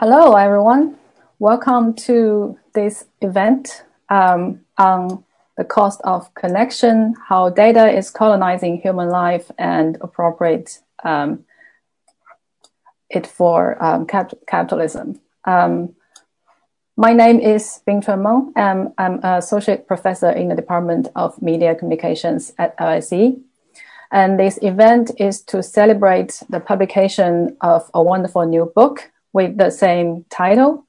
Hello, everyone. Welcome to this event um, on the cost of connection, how data is colonizing human life and appropriate um, it for um, cap capitalism. Um, my name is Bing Bingchun Meng. and I'm an associate professor in the Department of Media Communications at LSE. And this event is to celebrate the publication of a wonderful new book with the same title.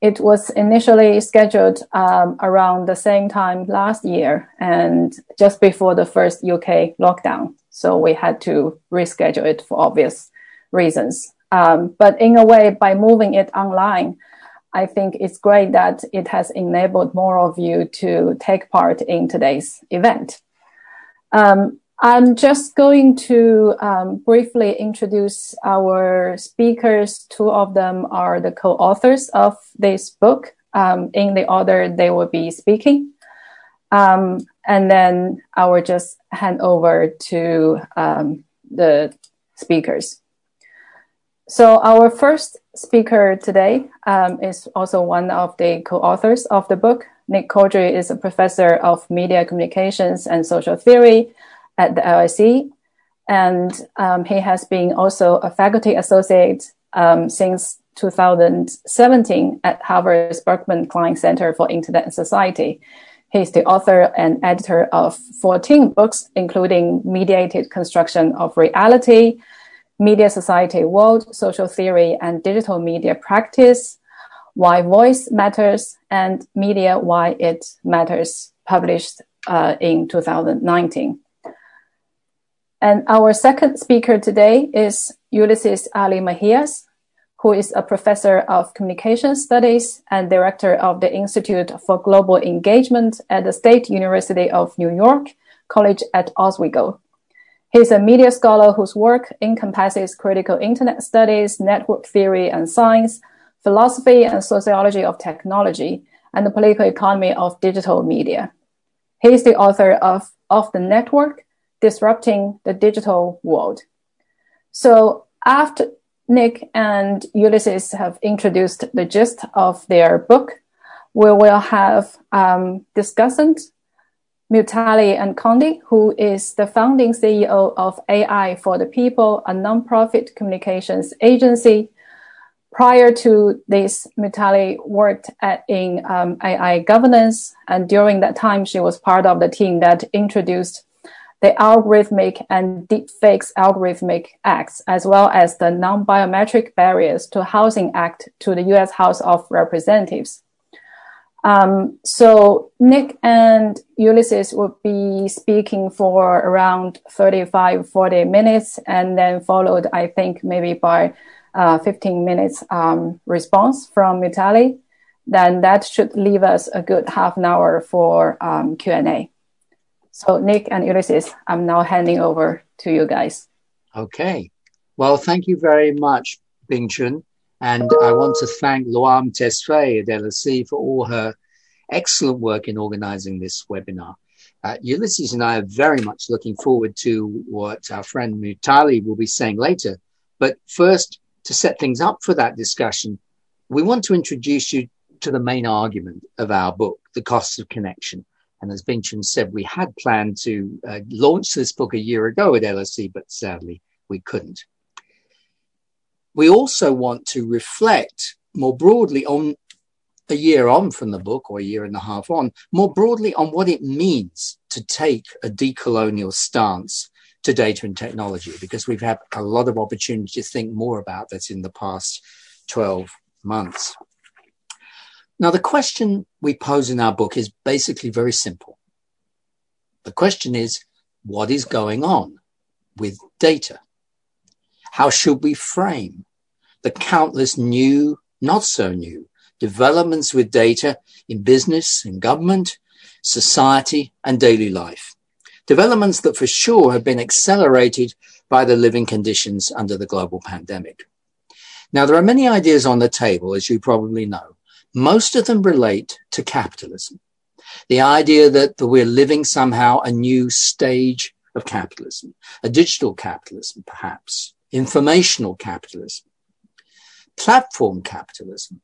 It was initially scheduled um, around the same time last year and just before the first UK lockdown. So we had to reschedule it for obvious reasons. Um, but in a way, by moving it online, I think it's great that it has enabled more of you to take part in today's event. Um, I'm just going to um, briefly introduce our speakers. Two of them are the co-authors of this book. Um, in the order they will be speaking. Um, and then I will just hand over to um, the speakers. So our first speaker today um, is also one of the co-authors of the book. Nick Cordray is a professor of media communications and social theory at the LSE. And um, he has been also a faculty associate um, since 2017 at Harvard's Berkman Klein Center for Internet and Society. He's the author and editor of 14 books, including Mediated Construction of Reality, Media Society World, Social Theory and Digital Media Practice, Why Voice Matters, and Media Why It Matters, published uh, in 2019. And our second speaker today is Ulises Ali Mejias, who is a professor of communication studies and director of the Institute for Global Engagement at the State University of New York College at Oswego. He's a media scholar whose work encompasses critical internet studies, network theory and science, philosophy and sociology of technology, and the political economy of digital media. He is the author of Off the Network, disrupting the digital world. So after Nick and Ulises have introduced the gist of their book, we will have um, discussant Mutale Nkonde, who is the founding CEO of AI for the People, a nonprofit communications agency. Prior to this, Mutale worked at, in um, AI governance, and during that time, she was part of the team that introduced the algorithmic and deepfakes algorithmic acts, as well as the non-biometric barriers to housing act to the U.S. House of Representatives. Um, so Nick and Ulises will be speaking for around 35, 40 minutes and then followed, I think, maybe by uh, 15 minutes um, response from Mutale. Then that should leave us a good half an hour for um, Q&A. So Nick and Ulises, I'm now handing over to you guys. Okay. Well, thank you very much, Bing Chun. And I want to thank Luam Tesfaye at LSE for all her excellent work in organizing this webinar. Uh, Ulises and I are very much looking forward to what our friend Mutale will be saying later. But first, to set things up for that discussion, we want to introduce you to the main argument of our book, The Costs of Connection. And as Bing-Chun said, we had planned to uh, launch this book a year ago at LSE, but sadly we couldn't. We also want to reflect more broadly on a year on from the book or a year and a half on, more broadly on what it means to take a decolonial stance to data and technology, because we've had a lot of opportunity to think more about that in the past 12 months. Now, the question we pose in our book is basically very simple. The question is, what is going on with data? How should we frame the countless new, not so new developments with data in business and government, society and daily life? Developments that for sure have been accelerated by the living conditions under the global pandemic. Now, there are many ideas on the table, as you probably know. Most of them relate to capitalism. The idea that, we're living somehow a new stage of capitalism, a digital capitalism, perhaps, informational capitalism. platform capitalism,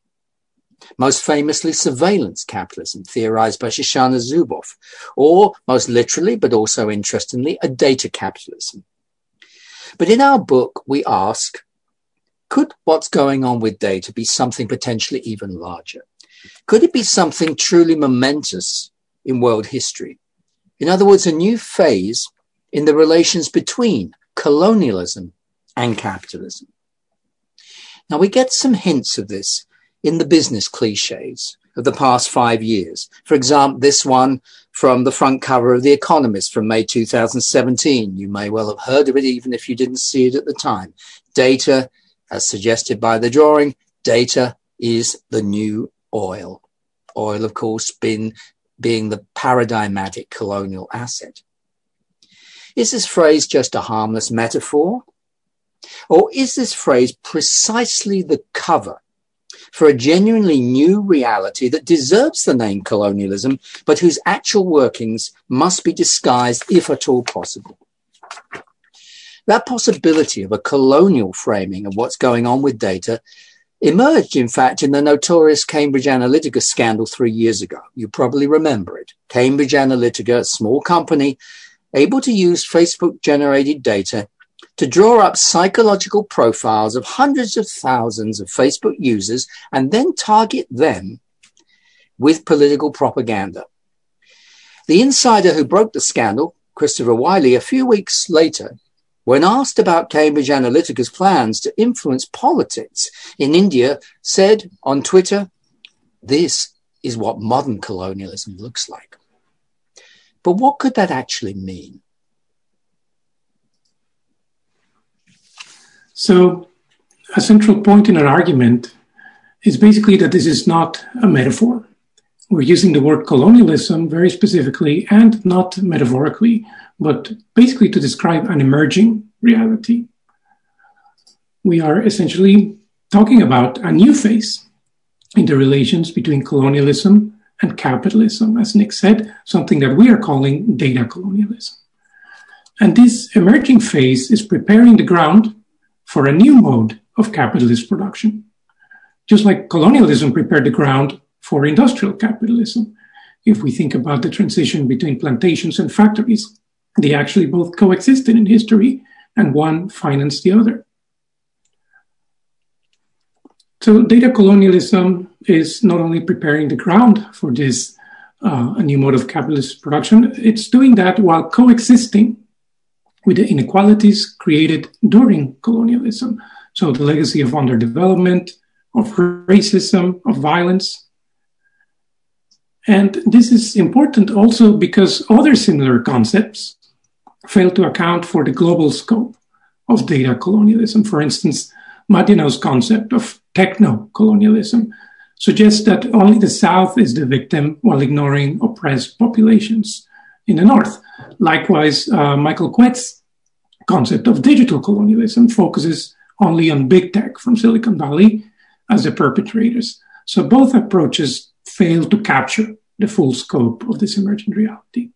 most famously surveillance capitalism, theorized by Shoshana Zuboff, or most literally, but also interestingly, a data capitalism. But in our book, we ask, could what's going on with data be something potentially even larger? Could it be something truly momentous in world history? In other words, a new phase in the relations between colonialism and capitalism. Now we get some hints of this in the business cliches of the past five years. For example, this one from the front cover of The Economist from May 2017. You may well have heard of it even if you didn't see it at the time. Data, as suggested by the drawing, data is the new oil. Oil, of course, being, being the paradigmatic colonial asset. Is this phrase just a harmless metaphor? Or is this phrase precisely the cover for a genuinely new reality that deserves the name colonialism, but whose actual workings must be disguised if at all possible? That possibility of a colonial framing of what's going on with data emerged, in fact, in the notorious Cambridge Analytica scandal three years ago. You probably remember it. Cambridge Analytica, a small company, able to use Facebook generated data to draw up psychological profiles of hundreds of thousands of Facebook users and then target them with political propaganda. The insider who broke the scandal, Christopher Wylie, a few weeks later, when asked about Cambridge Analytica's plans to influence politics in India, said on Twitter, This is what modern colonialism looks like. But what could that actually mean? So, a central point in our argument is basically that this is not a metaphor. We're using the word colonialism very specifically and not metaphorically, but basically to describe an emerging reality. We are essentially talking about a new phase in the relations between colonialism and capitalism, as Nick said, something that we are calling data colonialism. And this emerging phase is preparing the ground for a new mode of capitalist production. Just like colonialism prepared the ground for industrial capitalism. If we think about the transition between plantations and factories, they actually both coexisted in history and one financed the other. So, data colonialism is not only preparing the ground for this uh, new mode of capitalist production, it's doing that while coexisting with the inequalities created during colonialism. So the legacy of underdevelopment, of racism, of violence. And this is important also because other similar concepts fail to account for the global scope of data colonialism. For instance, Madianou's concept of techno colonialism suggests that only the South is the victim while ignoring oppressed populations in the North. Likewise, uh, Michael Kwet's concept of digital colonialism focuses only on big tech from Silicon Valley as the perpetrators. So both approaches fail to capture the full scope of this emergent reality.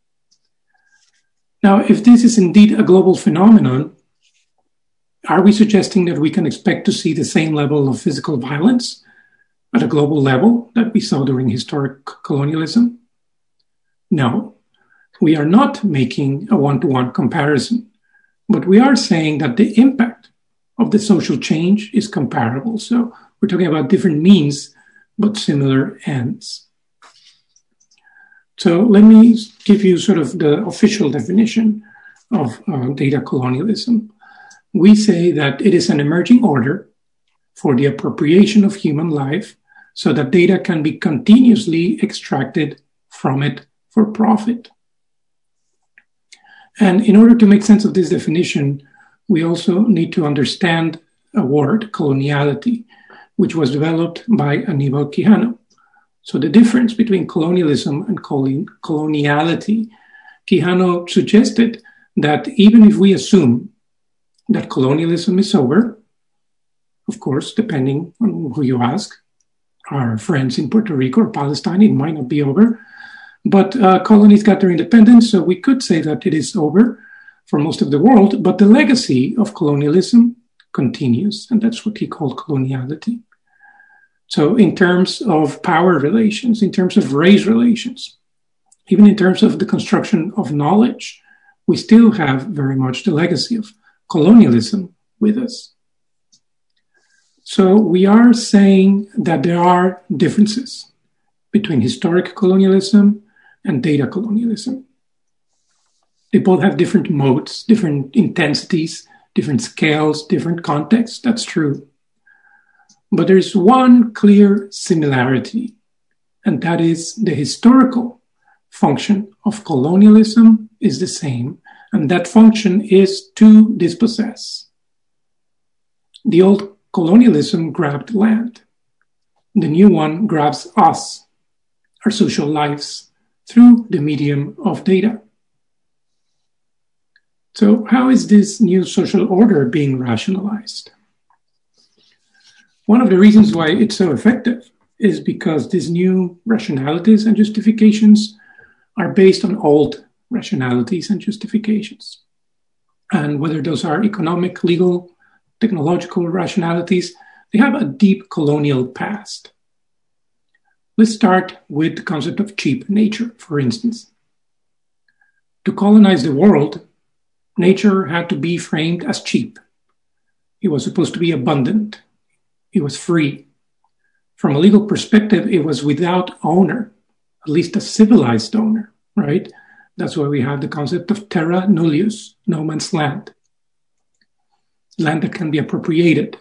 Now, if this is indeed a global phenomenon, are we suggesting that we can expect to see the same level of physical violence at a global level that we saw during historic colonialism? No, we are not making a one to one comparison, but we are saying that the impact of the social change is comparable. So we're talking about different means, but similar ends. So let me give you sort of the official definition of uh, data colonialism. We say that it is an emerging order for the appropriation of human life so that data can be continuously extracted from it for profit. And in order to make sense of this definition, we also need to understand a word, coloniality, which was developed by Aníbal Quijano. So the difference between colonialism and coloniality, Quijano suggested that even if we assume that colonialism is over, of course, depending on who you ask, our friends in Puerto Rico or Palestine, it might not be over. But uh, colonies got their independence, so we could say that it is over for most of the world. But the legacy of colonialism continues, and that's what he called coloniality. So, in terms of power relations, in terms of race relations, even in terms of the construction of knowledge, we still have very much the legacy of colonialism with us. So, we are saying that there are differences between historic colonialism and data colonialism. They both have different modes, different intensities, different scales, different contexts. That's true. But there's one clear similarity, and that is the historical function of colonialism is the same, and that function is to dispossess. The old colonialism grabbed land. The new one grabs us, our social lives, through the medium of data. So, how is this new social order being rationalized? One of the reasons why it's so effective is because these new rationalities and justifications are based on old rationalities and justifications. And whether those are economic, legal, technological rationalities, they have a deep colonial past. Let's start with the concept of cheap nature, for instance. To colonize the world, nature had to be framed as cheap. It was supposed to be abundant, it was free. From a legal perspective, it was without owner, at least a civilized owner, right? That's why we have the concept of terra nullius, no man's land. Land that can be appropriated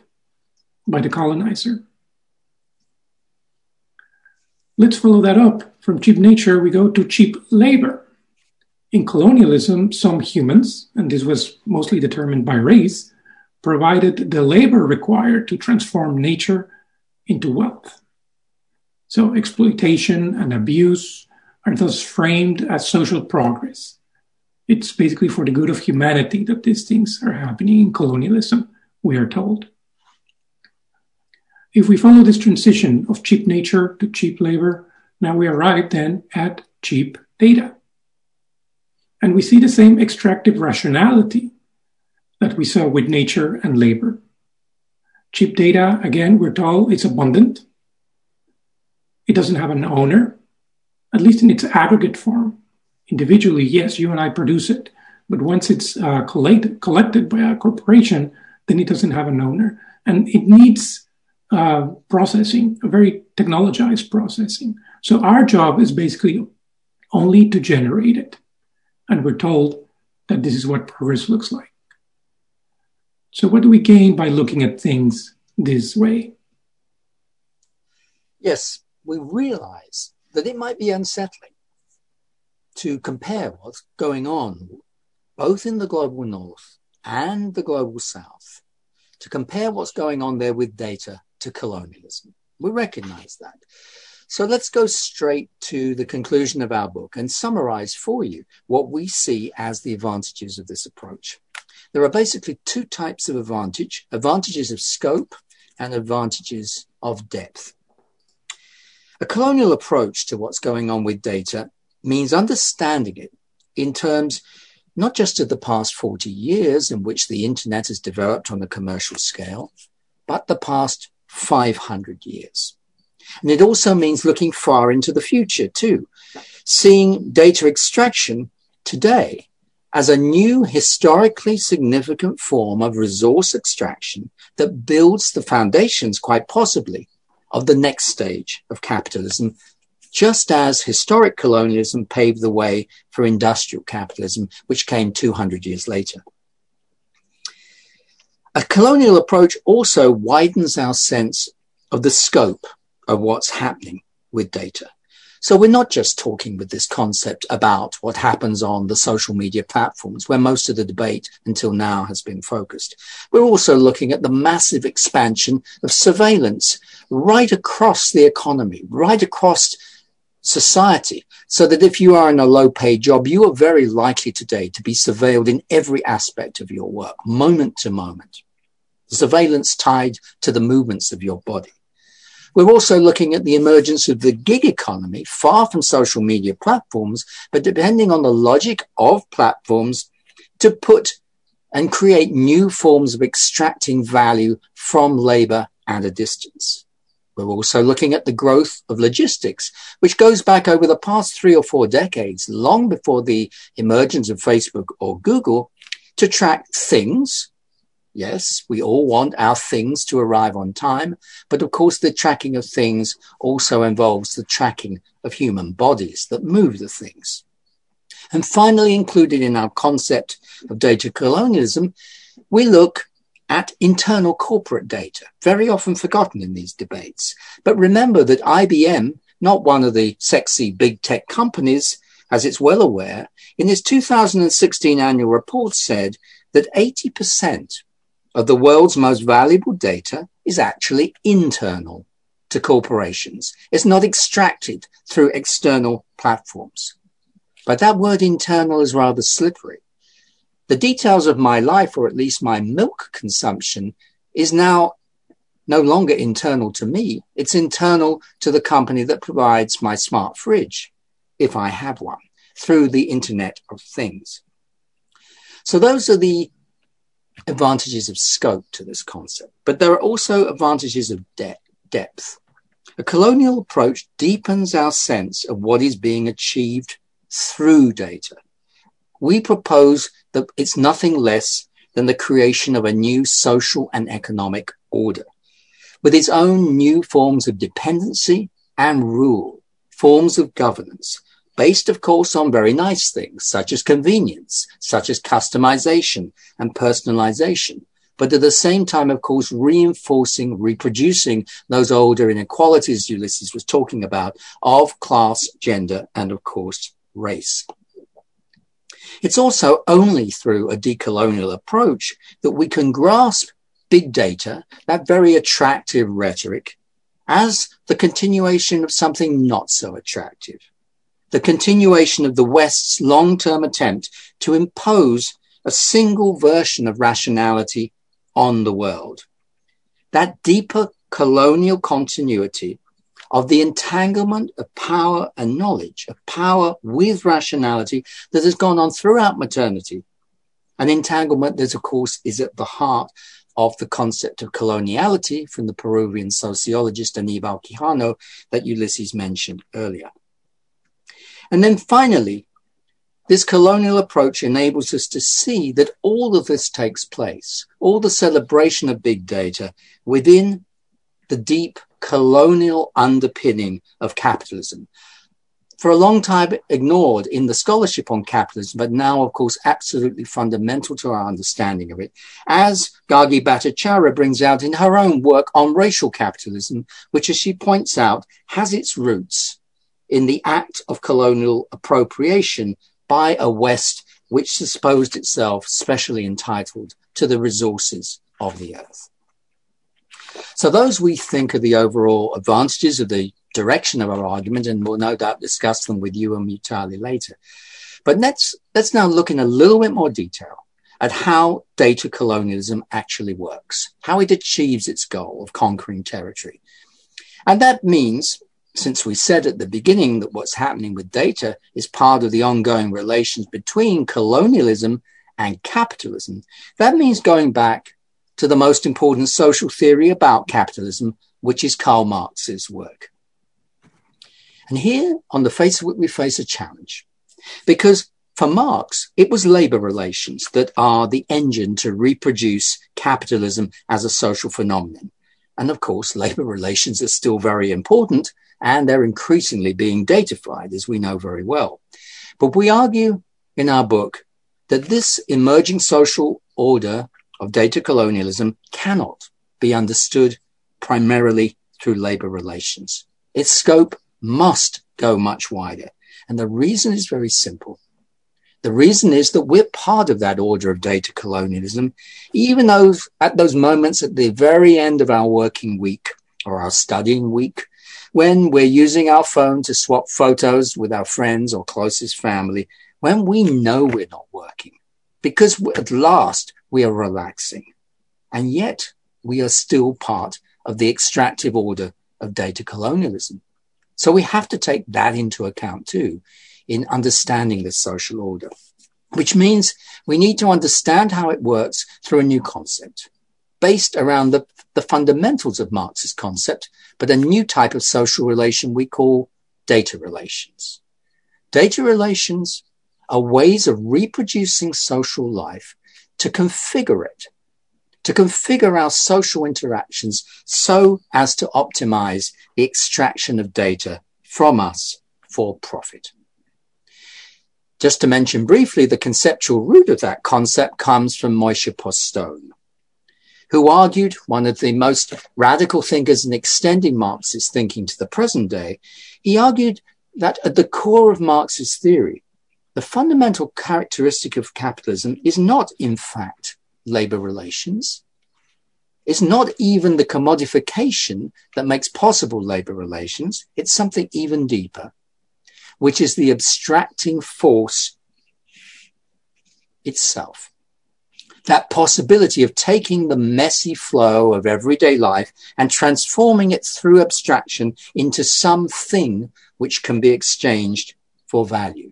by the colonizer. Let's follow that up. From cheap nature, we go to cheap labor. In colonialism, some humans, and this was mostly determined by race, provided the labor required to transform nature into wealth. So exploitation and abuse are thus framed as social progress. It's basically for the good of humanity that these things are happening in colonialism, we are told. If we follow this transition of cheap nature to cheap labor, now we arrive then at cheap data. And we see the same extractive rationality that we saw with nature and labor. Cheap data, again, we're told it's abundant. It doesn't have an owner, at least in its aggregate form. Individually, yes, you and I produce it, but once it's uh, collect- collected by a corporation, then it doesn't have an owner. And it needs uh, processing, a very technologized processing. So our job is basically only to generate it. And we're told that this is what progress looks like. So, what do we gain by looking at things this way? Yes, we realize that it might be unsettling to compare what's going on both in the global north and the global south, to compare what's going on there with data to colonialism. We recognize that. So let's go straight to the conclusion of our book and summarize for you what we see as the advantages of this approach. There are basically two types of advantage advantages of scope and advantages of depth. A colonial approach to what's going on with data means understanding it in terms not just of the past 40 years in which the internet has developed on a commercial scale, but the past 500 years. And it also means looking far into the future too, seeing data extraction today as a new historically significant form of resource extraction that builds the foundations, quite possibly, of the next stage of capitalism, just as historic colonialism paved the way for industrial capitalism, which came 200 years later. A colonial approach also widens our sense of the scope of what's happening with data. So we're not just talking with this concept about what happens on the social media platforms where most of the debate until now has been focused. We're also looking at the massive expansion of surveillance right across the economy, right across society. So that if you are in a low paid job, you are very likely today to be surveilled in every aspect of your work, moment to moment. Surveillance tied to the movements of your body. We're also looking at the emergence of the gig economy, far from social media platforms, but depending on the logic of platforms to put and create new forms of extracting value from labor at a distance. We're also looking at the growth of logistics, which goes back over the past three or four decades, long before the emergence of Facebook or Google, to track things. Yes, we all want our things to arrive on time, but of course, the tracking of things also involves the tracking of human bodies that move the things. And finally, included in our concept of data colonialism, we look at internal corporate data, very often forgotten in these debates. But remember that IBM, not one of the sexy big tech companies, as it's well aware, in its 2016 annual report said that 80% of the world's most valuable data is actually internal to corporations. It's not extracted through external platforms. But that word internal is rather slippery the details of my life, or at least my milk consumption, is now no longer internal to me. It's internal to the company that provides my smart fridge, if I have one, through the Internet of Things. So those are the advantages of scope to this concept. But there are also advantages of de- depth. A colonial approach deepens our sense of what is being achieved through data. We propose that it's nothing less than the creation of a new social and economic order with its own new forms of dependency and rule, forms of governance, based, of course, on very nice things such as convenience, such as customization and personalization. But at the same time, of course, reinforcing, reproducing those older inequalities Ulises was talking about of class, gender, and of course, race. It's also only through a decolonial approach that we can grasp big data, that very attractive rhetoric, as the continuation of something not so attractive. The continuation of the West's long-term attempt to impose a single version of rationality on the world. That deeper colonial continuity of the entanglement of power and knowledge, of power with rationality that has gone on throughout modernity. An entanglement that, of course, is at the heart of the concept of coloniality from the Peruvian sociologist Aníbal Quijano that Ulises mentioned earlier. And then finally, this colonial approach enables us to see that all of this takes place, all the celebration of big data within the deep colonial underpinning of capitalism. For a long time ignored in the scholarship on capitalism, but now, of course, absolutely fundamental to our understanding of it, as Gargi Bhattacharyya brings out in her own work on racial capitalism, which, as she points out, has its roots in the act of colonial appropriation by a West which supposed itself specially entitled to the resources of the earth. So those we think are the overall advantages of the direction of our argument, and we'll no doubt discuss them with you and Mutale later. But let's let's now look in a little bit more detail at how data colonialism actually works, how it achieves its goal of conquering territory. And that means, since we said at the beginning that what's happening with data is part of the ongoing relations between colonialism and capitalism, that means going back to the most important social theory about capitalism, which is Karl Marx's work. And here on the face of it, we face a challenge because for Marx, it was labor relations that are the engine to reproduce capitalism as a social phenomenon. And of course, labor relations are still very important and they're increasingly being datafied, as we know very well. But we argue in our book that this emerging social order of data colonialism cannot be understood primarily through labor relations. Its scope must go much wider. And the reason is very simple. The reason is that we're part of that order of data colonialism, even though at those moments at the very end of our working week or our studying week, when we're using our phone to swap photos with our friends or closest family, when we know we're not working, because at last we are relaxing. And yet we are still part of the extractive order of data colonialism. So we have to take that into account too in understanding this social order, which means we need to understand how it works through a new concept based around the the fundamentals of Marx's concept, but a new type of social relation we call data relations. Data relations are ways of reproducing social life to configure it, to configure our social interactions so as to optimize the extraction of data from us for profit. Just to mention briefly, the conceptual root of that concept comes from Moishe Postone, who argued, one of the most radical thinkers in extending Marxist thinking to the present day, he argued that at the core of Marxist theory, the fundamental characteristic of capitalism is not, in fact, labor relations. It's not even the commodification that makes possible labor relations. It's something even deeper, which is the abstracting force itself. That possibility of taking the messy flow of everyday life and transforming it through abstraction into something which can be exchanged for value.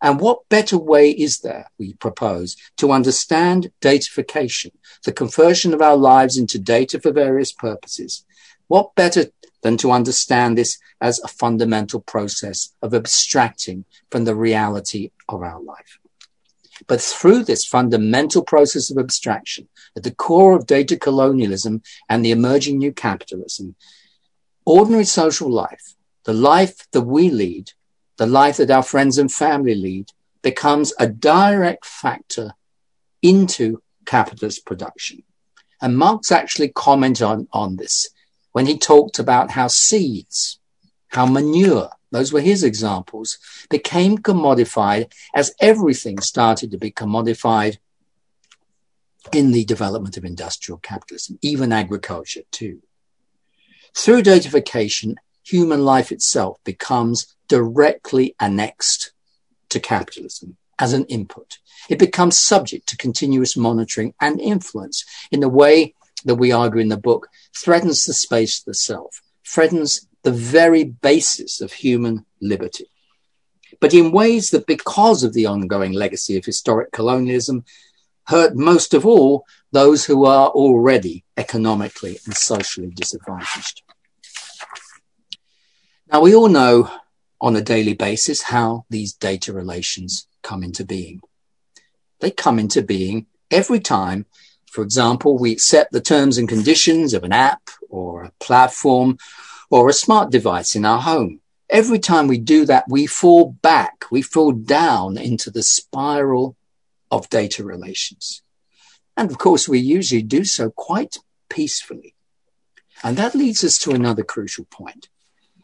And what better way is there, we propose, to understand datafication, the conversion of our lives into data for various purposes? What better than to understand this as a fundamental process of abstracting from the reality of our life? But through this fundamental process of abstraction, at the core of data colonialism and the emerging new capitalism, ordinary social life, the life that we lead, the life that our friends and family lead becomes a direct factor into capitalist production. And Marx actually commented on, on this when he talked about how seeds, how manure, those were his examples, became commodified as everything started to be commodified in the development of industrial capitalism, even agriculture too. Through datafication, human life itself becomes directly annexed to capitalism as an input. It becomes subject to continuous monitoring and influence in the way that we argue in the book threatens the space of the self, threatens the very basis of human liberty. But in ways that, because of the ongoing legacy of historic colonialism, hurt most of all those who are already economically and socially disadvantaged. Now, we all know on a daily basis how these data relations come into being. They come into being every time, for example, we accept the terms and conditions of an app or a platform or a smart device in our home. Every time we do that, we fall back, we fall down into the spiral of data relations. And of course, we usually do so quite peacefully. And that leads us to another crucial point.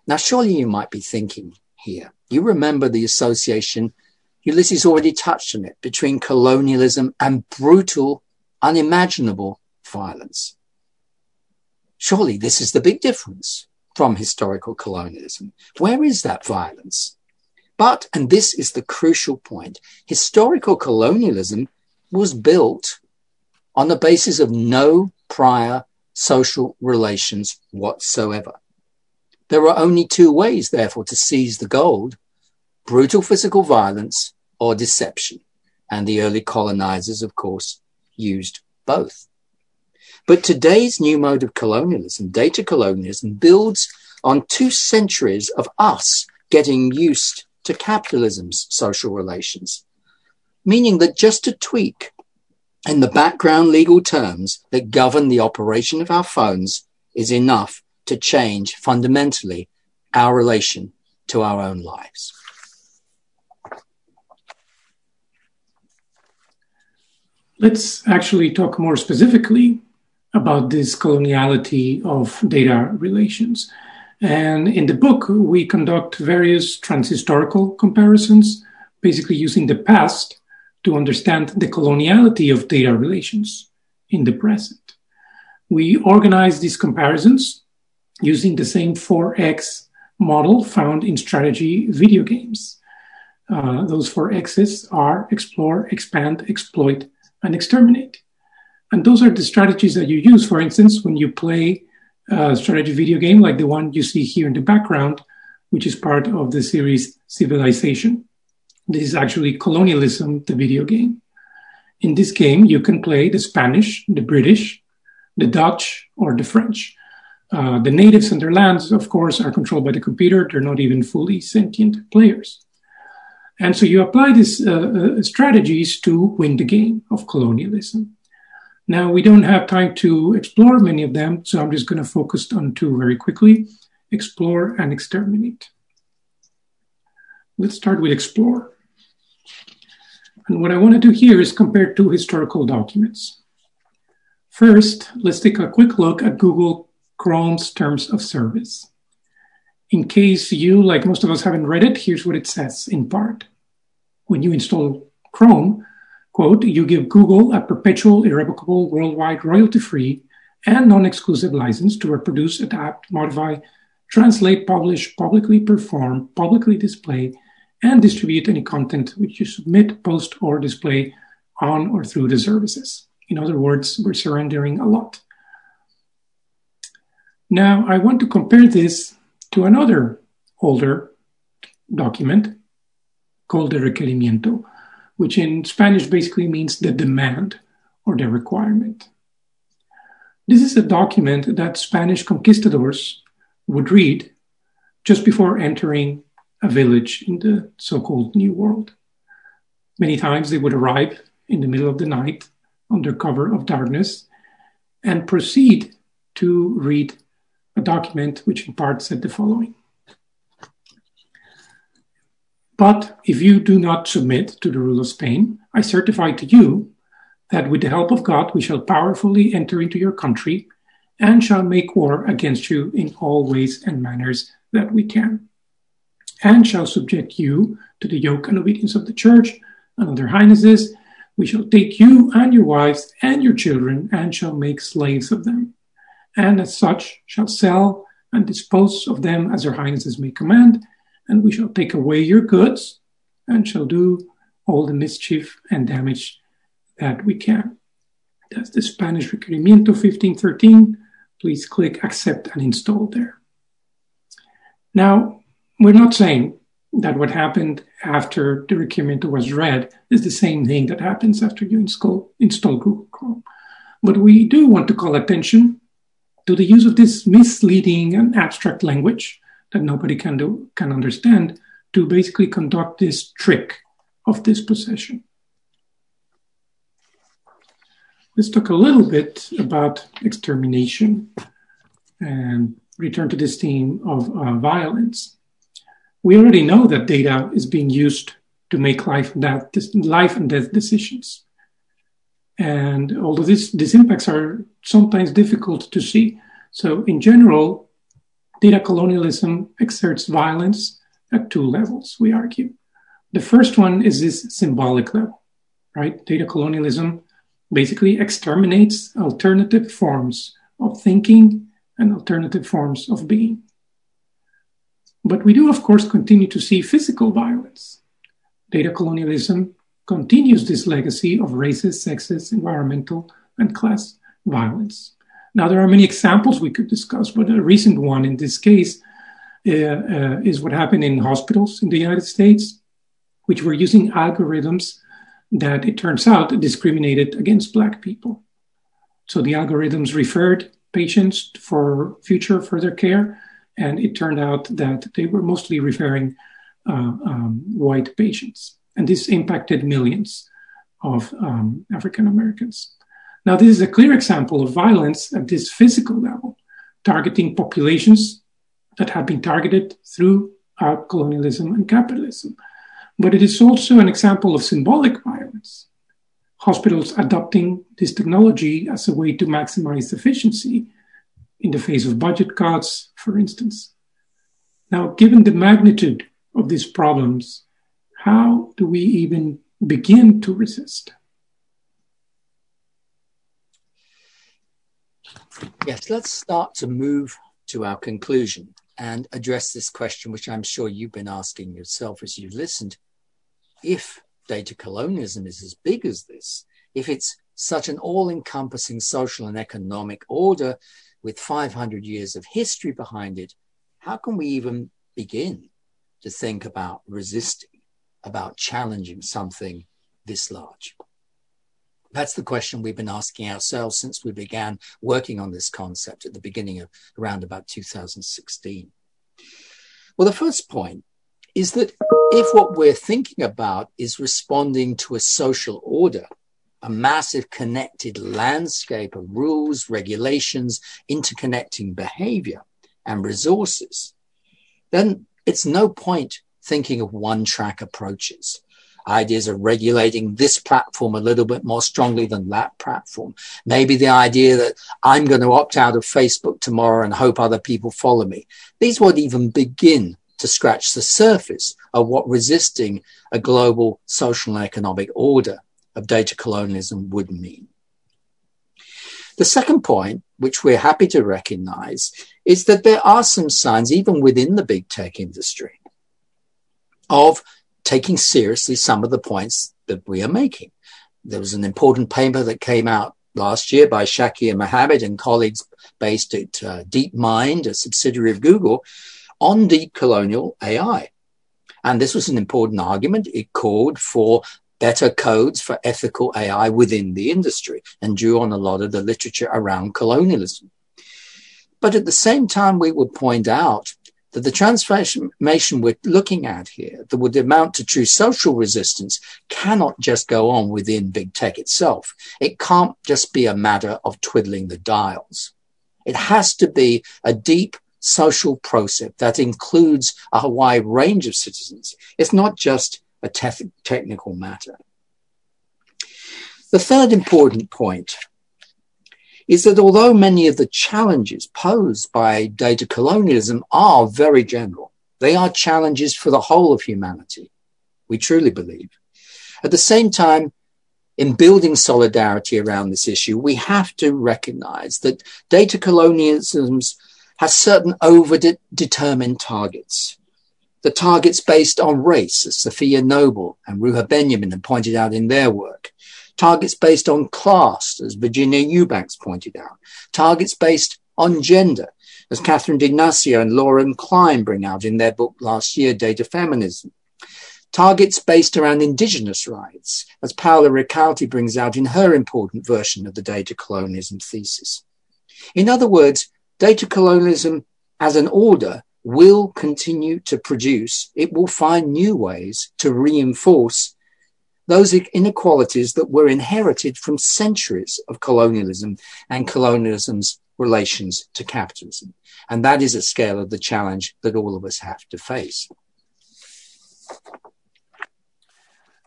Now, surely you might be thinking, here. You remember the association, Ulises already touched on it, between colonialism and brutal, unimaginable violence. Surely this is the big difference from historical colonialism. Where is that violence? But, and this is the crucial point, historical colonialism was built on the basis of no prior social relations whatsoever. There are only two ways, therefore, to seize the gold brutal physical violence or deception. And the early colonizers, of course, used both. But today's new mode of colonialism, data colonialism, builds on two centuries of us getting used to capitalism's social relations, meaning that just a tweak in the background legal terms that govern the operation of our phones is enough to change fundamentally our relation to our own lives. Let's actually talk more specifically about this coloniality of data relations. And in the book, we conduct various transhistorical comparisons, basically using the past to understand the coloniality of data relations in the present. We organize these comparisons using the same 4X model found in strategy video games. Uh, those four X's are explore, expand, exploit, and exterminate. And those are the strategies that you use, for instance, when you play a strategy video game like the one you see here in the background, which is part of the series Civilization. This is actually Colonialism, the video game. In this game, you can play the Spanish, the British, the Dutch or the French. Uh, the natives and their lands, of course, are controlled by the computer. They're not even fully sentient players. And so you apply these uh, uh, strategies to win the game of colonialism. Now, we don't have time to explore many of them, so I'm just going to focus on two very quickly explore and exterminate. Let's start with explore. And what I want to do here is compare two historical documents. First, let's take a quick look at Google Chrome's terms of service. In case you, like most of us, haven't read it, here's what it says in part. When you install Chrome, quote, you give Google a perpetual, irrevocable, worldwide, royalty free, and non exclusive license to reproduce, adapt, modify, translate, publish, publicly perform, publicly display, and distribute any content which you submit, post, or display on or through the services. In other words, we're surrendering a lot. Now, I want to compare this to another older document called the requerimiento, which in Spanish basically means the demand or the requirement. This is a document that Spanish conquistadors would read just before entering a village in the so called New World. Many times they would arrive in the middle of the night under cover of darkness and proceed to read a document which in part said the following. But if you do not submit to the rule of Spain, I certify to you that with the help of God we shall powerfully enter into your country and shall make war against you in all ways and manners that we can and shall subject you to the yoke and obedience of the church and of their highnesses. We shall take you and your wives and your children and shall make slaves of them, and as such shall sell and dispose of them as their highnesses may command, and we shall take away your goods and shall do all the mischief and damage that we can. That's the Spanish Requerimiento 1513. Please click accept and install there. Now, we're not saying that what happened after the requirement was read is the same thing that happens after you install, install Google Chrome. But we do want to call attention to the use of this misleading and abstract language that nobody can do, can understand to basically conduct this trick of dispossession. Let's talk a little bit about extermination and return to this theme of uh, violence we already know that data is being used to make life and death, life and death decisions. And although this, these impacts are sometimes difficult to see, so in general, data colonialism exerts violence at two levels, we argue. The first one is this symbolic level, right? Data colonialism basically exterminates alternative forms of thinking and alternative forms of being. But we do, of course, continue to see physical violence. Data colonialism continues this legacy of racist, sexist, environmental, and class violence. Now, there are many examples we could discuss, but a recent one in this case uh, uh, is what happened in hospitals in the United States, which were using algorithms that it turns out discriminated against Black people. So the algorithms referred patients for future further care and it turned out that they were mostly referring uh, um, white patients. And this impacted millions of um, African Americans. Now, this is a clear example of violence at this physical level, targeting populations that have been targeted through uh, colonialism and capitalism. But it is also an example of symbolic violence. Hospitals adopting this technology as a way to maximize efficiency in the face of budget cuts, for instance. Now, given the magnitude of these problems, how do we even begin to resist? Yes, let's start to move to our conclusion and address this question, which I'm sure you've been asking yourself as you've listened. If data colonialism is as big as this, if it's such an all encompassing social and economic order with 500 years of history behind it, how can we even begin to think about resisting, about challenging something this large? That's the question we've been asking ourselves since we began working on this concept at the beginning of around about 2016. Well, the first point is that if what we're thinking about is responding to a social order, a massive connected landscape of rules, regulations, interconnecting behavior and resources, then it's no point thinking of one track approaches ideas of regulating this platform a little bit more strongly than that platform. Maybe the idea that I'm going to opt out of Facebook tomorrow and hope other people follow me. These won't even begin to scratch the surface of what resisting a global social and economic order of data colonialism would mean. The second point, which we're happy to recognize, is that there are some signs, even within the big tech industry, of taking seriously some of the points that we are making. There was an important paper that came out last year by Shakir Mohamed and colleagues based at uh, DeepMind, a subsidiary of Google, on decolonial AI. And this was an important argument. It called for better codes for ethical AI within the industry and drew on a lot of the literature around colonialism. But at the same time, we would point out that the transformation we're looking at here that would amount to true social resistance cannot just go on within big tech itself. It can't just be a matter of twiddling the dials. It has to be a deep social process that includes a wide range of citizens. It's not just a te- technical matter. The third important point is that although many of the challenges posed by data colonialism are very general, they are challenges for the whole of humanity. We truly believe. At the same time, in building solidarity around this issue, we have to recognize that data colonialism has certain over-determined targets. The targets based on race, as Safiya Noble and Ruha Benjamin have pointed out in their work, targets based on class, as Virginia Eubanks pointed out, targets based on gender, as Catherine D'Ignazio and Lauren Klein bring out in their book last year, Data Feminism. Targets based around indigenous rights, as Paola Ricaurte brings out in her important version of the data colonialism thesis. In other words, data colonialism as an order will continue to produce, it will find new ways to reinforce those inequalities that were inherited from centuries of colonialism and colonialism's relations to capitalism. And that is a scale of the challenge that all of us have to face.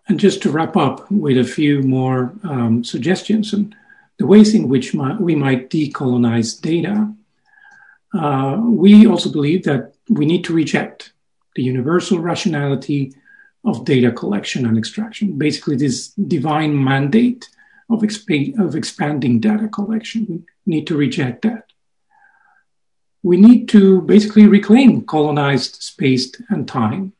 And just to wrap up with a few more um, suggestions and the ways in which we might decolonize data, uh, we also believe that we need to reject the universal rationality of data collection and extraction. Basically, this divine mandate of, exp- of expanding data collection. We need to reject that. We need to basically reclaim colonized space and time.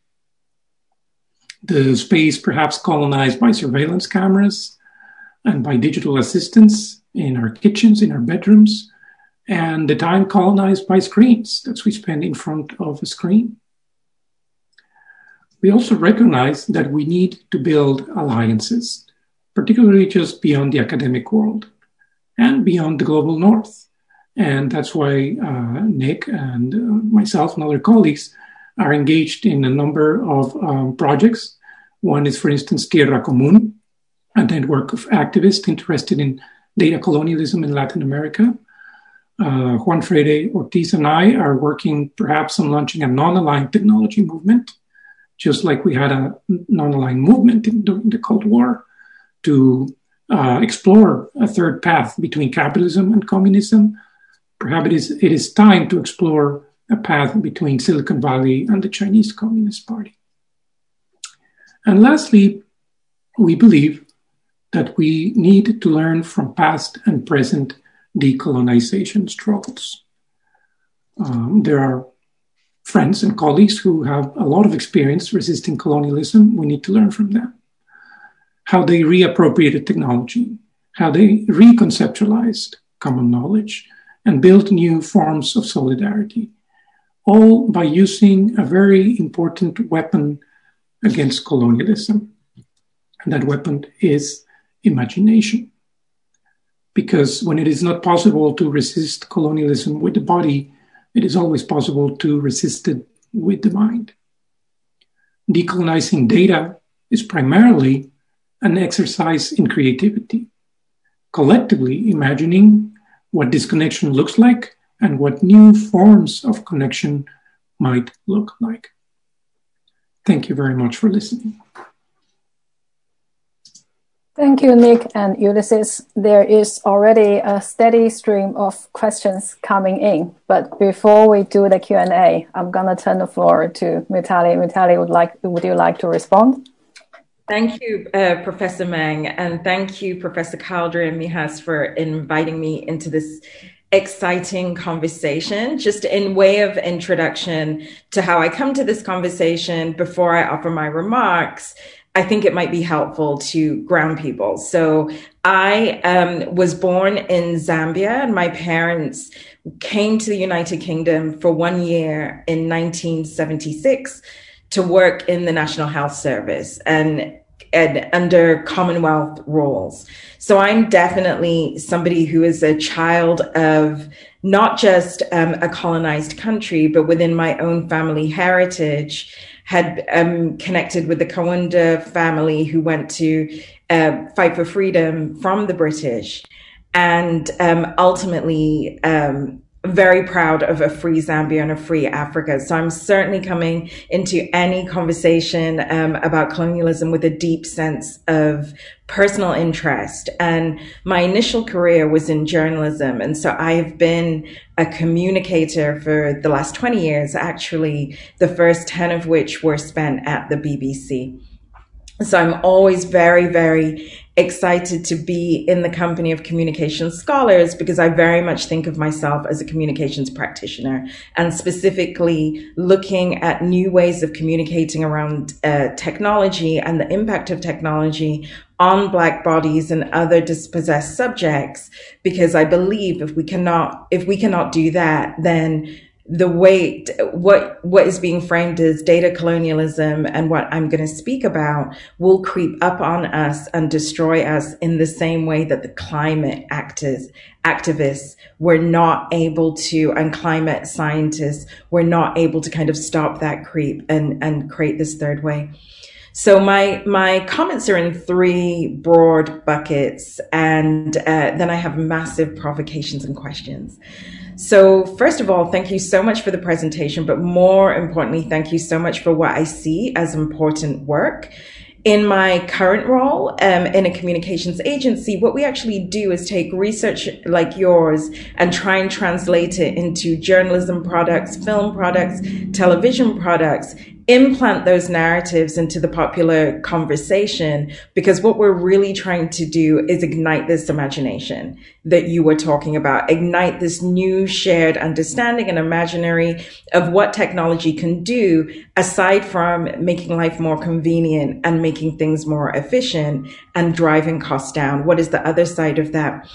The space perhaps colonized by surveillance cameras and by digital assistants in our kitchens, in our bedrooms, and the time colonized by screens that we spend in front of a screen we also recognize that we need to build alliances, particularly just beyond the academic world and beyond the global north. And that's why uh, Nick and uh, myself and other colleagues are engaged in a number of um, projects. One is, for instance, Tierra Común, a network of activists interested in data colonialism in Latin America. Uh, Juan Freire Ortiz and I are working perhaps on launching a non aligned technology movement just like we had a non-aligned movement in, during the Cold War to uh, explore a third path between capitalism and communism. Perhaps it is, it is time to explore a path between Silicon Valley and the Chinese Communist Party. And lastly, we believe that we need to learn from past and present decolonization struggles. Um, there are friends and colleagues who have a lot of experience resisting colonialism. We need to learn from them. How they reappropriated technology, how they reconceptualized common knowledge, and built new forms of solidarity, all by using a very important weapon against colonialism. And that weapon is imagination. because when it is not possible to resist colonialism with the body, it is always possible to resist it with the mind. Decolonizing data is primarily an exercise in creativity, collectively imagining what this connection looks like and what new forms of connection might look like. Thank you very much for listening. Thank you, Nick and Ulises. There is already a steady stream of questions coming in, but before we do the Q&A, I'm going to turn the floor to Mutale. Mutale, would, like, would you like to respond? Thank you, uh, Professor Meng, and thank you, Professor Couldry and Mejias, for inviting me into this exciting conversation. Just in way of introduction to how I come to this conversation before I offer my remarks, I think it might be helpful to ground people. So I um, was born in Zambia, and my parents came to the United Kingdom for one year in 1976 to work in the National Health Service and, and under Commonwealth rules. So I'm definitely somebody who is a child of not just um, a colonized country, but within my own family heritage had um, connected with the Kaunda family who went to uh, fight for freedom from the British, and um, ultimately um, very proud of a free Zambia and a free Africa. So I'm certainly coming into any conversation um, about colonialism with a deep sense of personal interest. And my initial career was in journalism. And so I have been a communicator for the last 20 years, actually, the first 10 of which were spent at the BBC. So I'm always very, very excited to be in the company of communications scholars because I very much think of myself as a communications practitioner and specifically looking at new ways of communicating around uh, technology and the impact of technology on black bodies and other dispossessed subjects because I believe if we cannot if we cannot do that then the way what what is being framed as data colonialism and what I'm going to speak about will creep up on us and destroy us in the same way that the climate actors activists were not able to and climate scientists were not able to kind of stop that creep and and create this third way. So my my comments are in three broad buckets, and uh, then I have massive provocations and questions. So, first of all, thank you so much for the presentation, but more importantly, thank you so much for what I see as important work. In my current role um, in a communications agency, what we actually do is take research like yours and try and translate it into journalism products, film products, television products implant those narratives into the popular conversation because what we're really trying to do is ignite this imagination that you were talking about, ignite this new shared understanding and imaginary of what technology can do aside from making life more convenient and making things more efficient and driving costs down. What is the other side of that?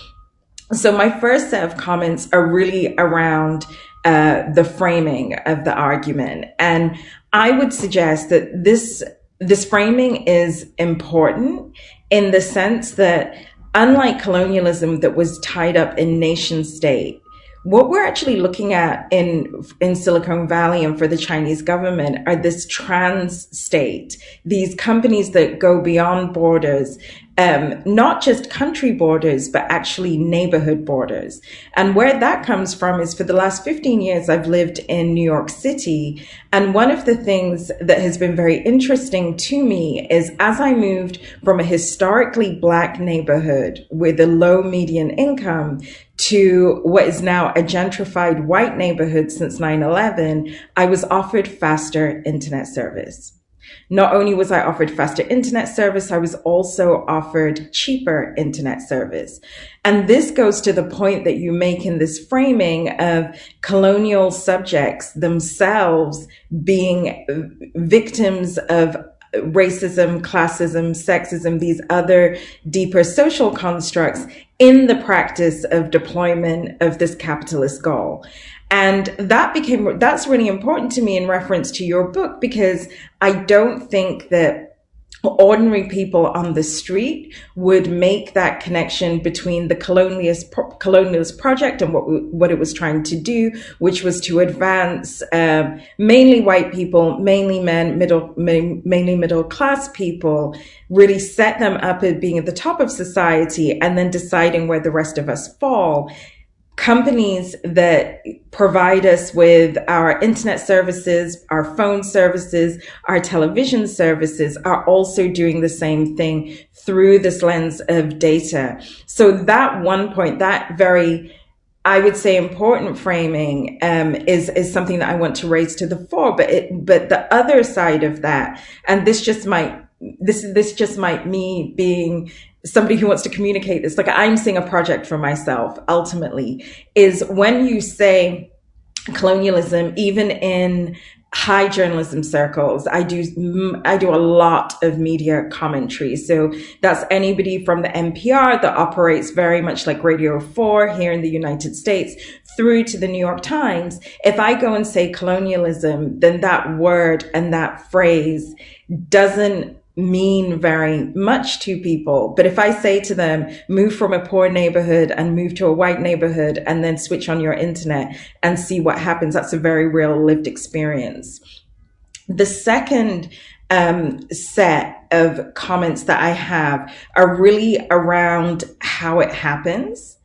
So my first set of comments are really around uh, the framing of the argument. And I would suggest that this this framing is important in the sense that unlike colonialism that was tied up in nation state what we're actually looking at in in Silicon Valley and for the Chinese government are this trans state, these companies that go beyond borders um, not just country borders, but actually neighborhood borders. And where that comes from is for the last 15 years, I've lived in New York City. And one of the things that has been very interesting to me is as I moved from a historically black neighborhood with a low median income to what is now a gentrified white neighborhood since 9 11, I was offered faster internet service. Not only was I offered faster internet service, I was also offered cheaper internet service. And this goes to the point that you make in this framing of colonial subjects themselves being victims of racism, classism, sexism, these other deeper social constructs in the practice of deployment of this capitalist goal. And that became, that's really important to me in reference to your book because I don't think that ordinary people on the street would make that connection between the colonialist colonialist project and what what it was trying to do, which was to advance um, mainly white people, mainly men, middle mainly middle class people, really set them up as being at the top of society, and then deciding where the rest of us fall companies that provide us with our internet services, our phone services, our television services are also doing the same thing through this lens of data. So that one point, that very I would say important framing um, is is something that I want to raise to the fore. But it, but the other side of that, and this just might this this just might me being somebody who wants to communicate this, like I'm seeing a project for myself ultimately, is when you say colonialism, even in high journalism circles i do i do a lot of media commentary. So that's anybody from the npr that operates very much like radio 4 here in the united states through to the new york times. If i go and say colonialism then that word and that phrase doesn't mean very much to people. But if I say to them, move from a poor neighborhood and move to a white neighborhood and then switch on your internet and see what happens, that's a very real lived experience. The second um, set of comments that I have are really around how it happens.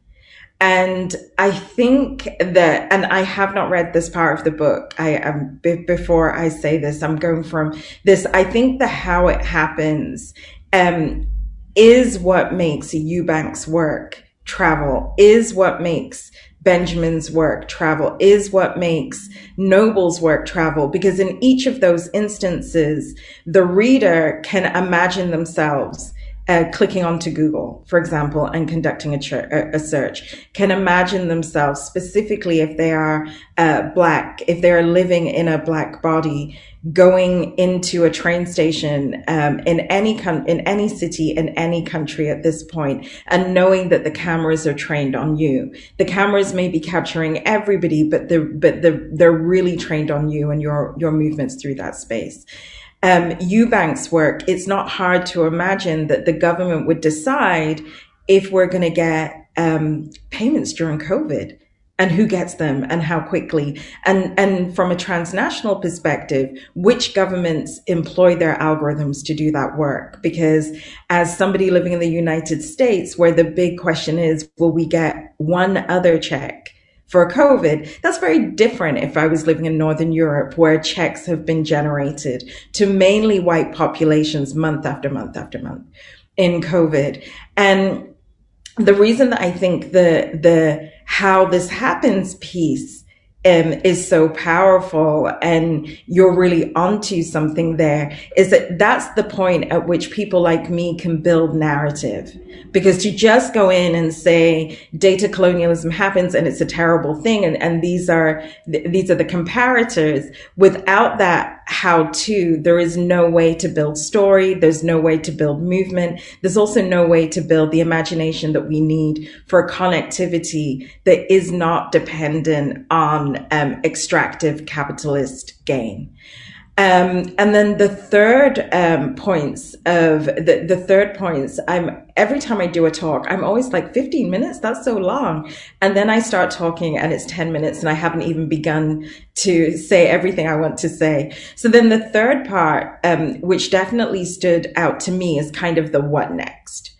And I think that, and I have not read this part of the book. I am, um, before I say this, I'm going from this. I think the how it happens, um, is what makes Eubanks work travel, is what makes Benjamin's work travel, is what makes Noble's work travel. Because in each of those instances, the reader can imagine themselves uh, clicking onto Google, for example, and conducting a, a, search, can imagine themselves specifically if they are uh, black, if they're living in a black body, going into a train station um, in any com- in any city in any country at this point, and knowing that the cameras are trained on you. The cameras may be capturing everybody, but the but the, they're really trained on you and your your movements through that space um, Eubank's work, it's not hard to imagine that the government would decide if we're going to get um, payments during COVID and who gets them and how quickly. And, and from a transnational perspective, which governments employ their algorithms to do that work? Because as somebody living in the United States, where the big question is, will we get one other check? For COVID. That's very different if I was living in Northern Europe where checks have been generated to mainly white populations month after month after month in COVID. And the reason that I think the, the, how this happens piece um, is so powerful and you're really onto something there is that that's the point at which people like me can build narrative. Because to just go in and say data colonialism happens and it's a terrible thing and, and these are, th- these are the comparators without that how to, there is no way to build story. There's no way to build movement. There's also no way to build the imagination that we need for a connectivity that is not dependent on um, extractive capitalist gain. Um, and then the third um, points of the, the third points, I'm every time I do a talk, I'm always like 15 minutes. That's so long. And then I start talking and it's 10 minutes and I haven't even begun to say everything I want to say. So then the third part, um, which definitely stood out to me is kind of the what next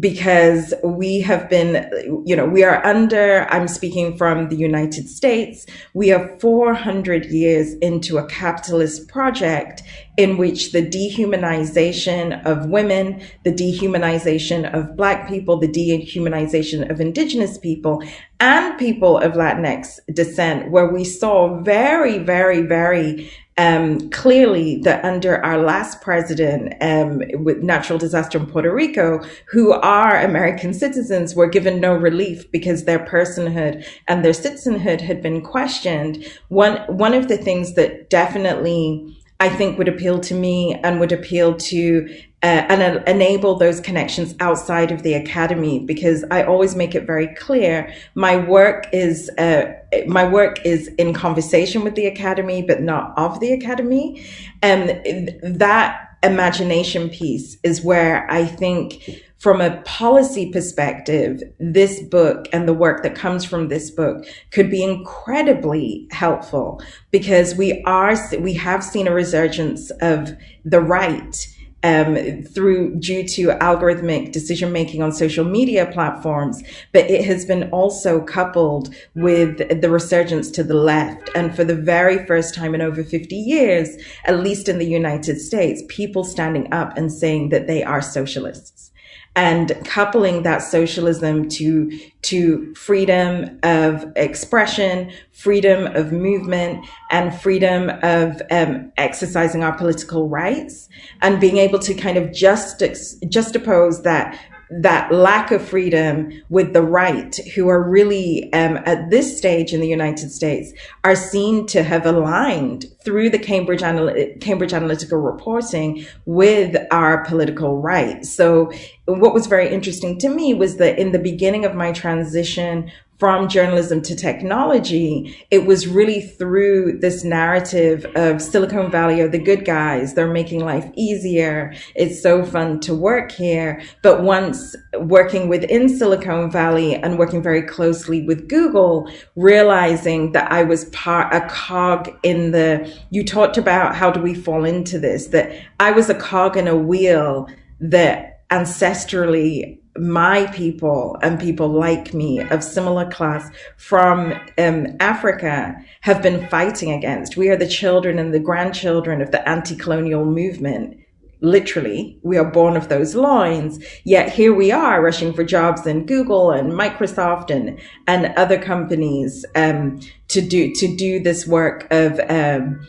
because we have been, you know, we are under, I'm speaking from the United States, we are 400 years into a capitalist project in which the dehumanization of women, the dehumanization of Black people, the dehumanization of Indigenous people, and people of Latinx descent, where we saw very, very, very um, clearly that under our last president um, with natural disaster in Puerto Rico, who are American citizens, were given no relief because their personhood and their citizenhood had been questioned. One one of the things that definitely I think would appeal to me and would appeal to uh, and enable those connections outside of the academy because I always make it very clear my work is uh, my work is in conversation with the academy but not of the academy. And that imagination piece is where I think from a policy perspective, this book and the work that comes from this book could be incredibly helpful because we are, we have seen a resurgence of the right um, through due to algorithmic decision making on social media platforms, but it has been also coupled with the resurgence to the left. And for the very first time in over 50 years, at least in the United States, people standing up and saying that they are socialists and coupling that socialism to to freedom of expression, freedom of movement, and freedom of um, exercising our political rights, and being able to kind of just juxtapose that that lack of freedom with the right, who are really um, at this stage in the United States are seen to have aligned through the Cambridge, Cambridge Analytica reporting with our political right. So what was very interesting to me was that in the beginning of my transition from journalism to technology, it was really through this narrative of Silicon Valley are the good guys. They're making life easier. It's so fun to work here. But once working within Silicon Valley and working very closely with Google, realizing that I was part, a cog in the, you talked about how do we fall into this, that I was a cog in a wheel that ancestrally my people and people like me of similar class from um, Africa have been fighting against. We are the children and the grandchildren of the anti-colonial movement. Literally, we are born of those lines. Yet here we are rushing for jobs in Google and Microsoft and and other companies um, to do to do this work of um,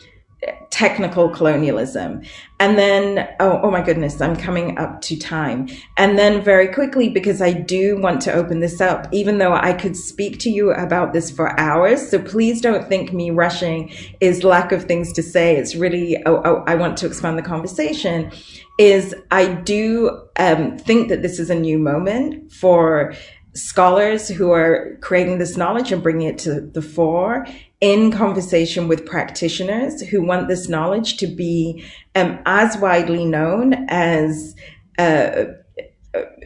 technical colonialism. And then, oh, oh my goodness, I'm coming up to time. And then very quickly, because I do want to open this up, even though I could speak to you about this for hours. So please don't think me rushing is lack of things to say. It's really, oh, oh I want to expand the conversation is I do um, think that this is a new moment for scholars who are creating this knowledge and bringing it to the fore in conversation with practitioners who want this knowledge to be um, as widely known as uh,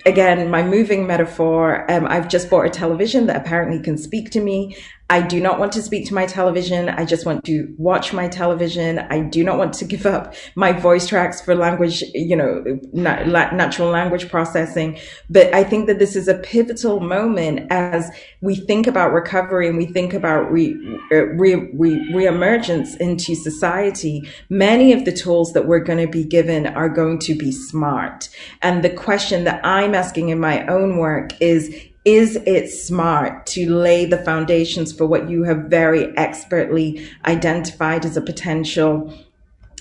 again, my moving metaphor, um, I've just bought a television that apparently can speak to me. I do not want to speak to my television. I just want to watch my television. I do not want to give up my voice tracks for language, you know, natural language processing. But I think that this is a pivotal moment as we think about recovery and we think about re, uh, re, re, reemergence into society. Many of the tools that we're going to be given are going to be smart. And the question that I'm asking in my own work is, is it smart to lay the foundations for what you have very expertly identified as a potential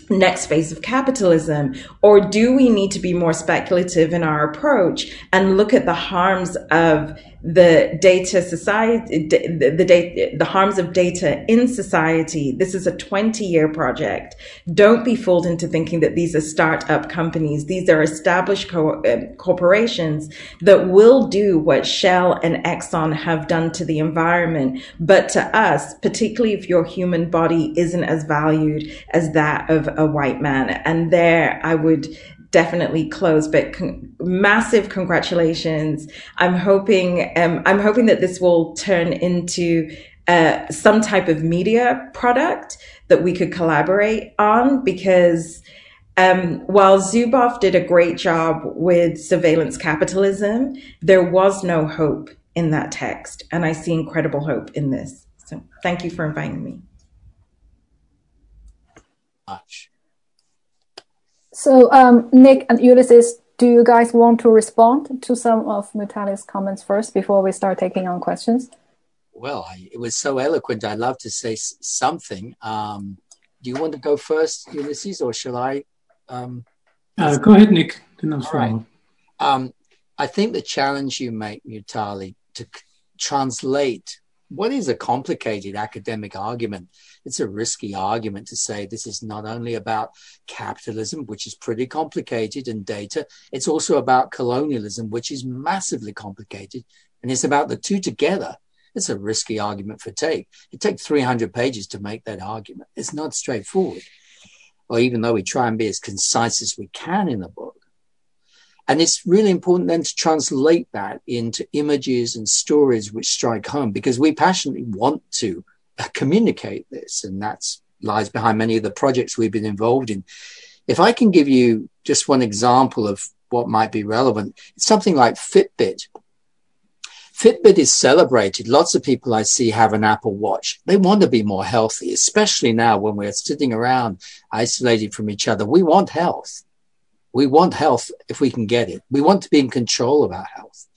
next phase of capitalism? Or do we need to be more speculative in our approach and look at the harms of the data society, the, the, the harms of data in society. This is a 20 year project. Don't be fooled into thinking that these are startup companies. These are established co- uh, corporations that will do what Shell and Exxon have done to the environment. But to us, particularly if your human body isn't as valued as that of a white man. And there I would definitely close, but con- massive congratulations. I'm hoping, um, I'm hoping that this will turn into uh, some type of media product that we could collaborate on because um, while Zuboff did a great job with surveillance capitalism, there was no hope in that text. And I see incredible hope in this. So thank you for inviting me. Much. So, um, Nick and Ulises, do you guys want to respond to some of Mutale's comments first before we start taking on questions? Well, I, it was so eloquent. I'd love to say s- something. Um, do you want to go first, Ulises, or shall I? Um, uh, go ahead, Nick. All right. Um, I think the challenge you make, Mutale, to c- translate what is a complicated academic argument. It's a risky argument to say this is not only about capitalism, which is pretty complicated and data. It's also about colonialism, which is massively complicated. And it's about the two together. It's a risky argument for take. It takes 300 pages to make that argument. It's not straightforward. or even though we try and be as concise as we can in the book. And it's really important then to translate that into images and stories which strike home because we passionately want to communicate this. And that lies behind many of the projects we've been involved in. If I can give you just one example of what might be relevant, it's something like Fitbit. Fitbit is celebrated. Lots of people I see have an Apple Watch. They want to be more healthy, especially now when we're sitting around isolated from each other. We want health. We want health if we can get it. We want to be in control of our health.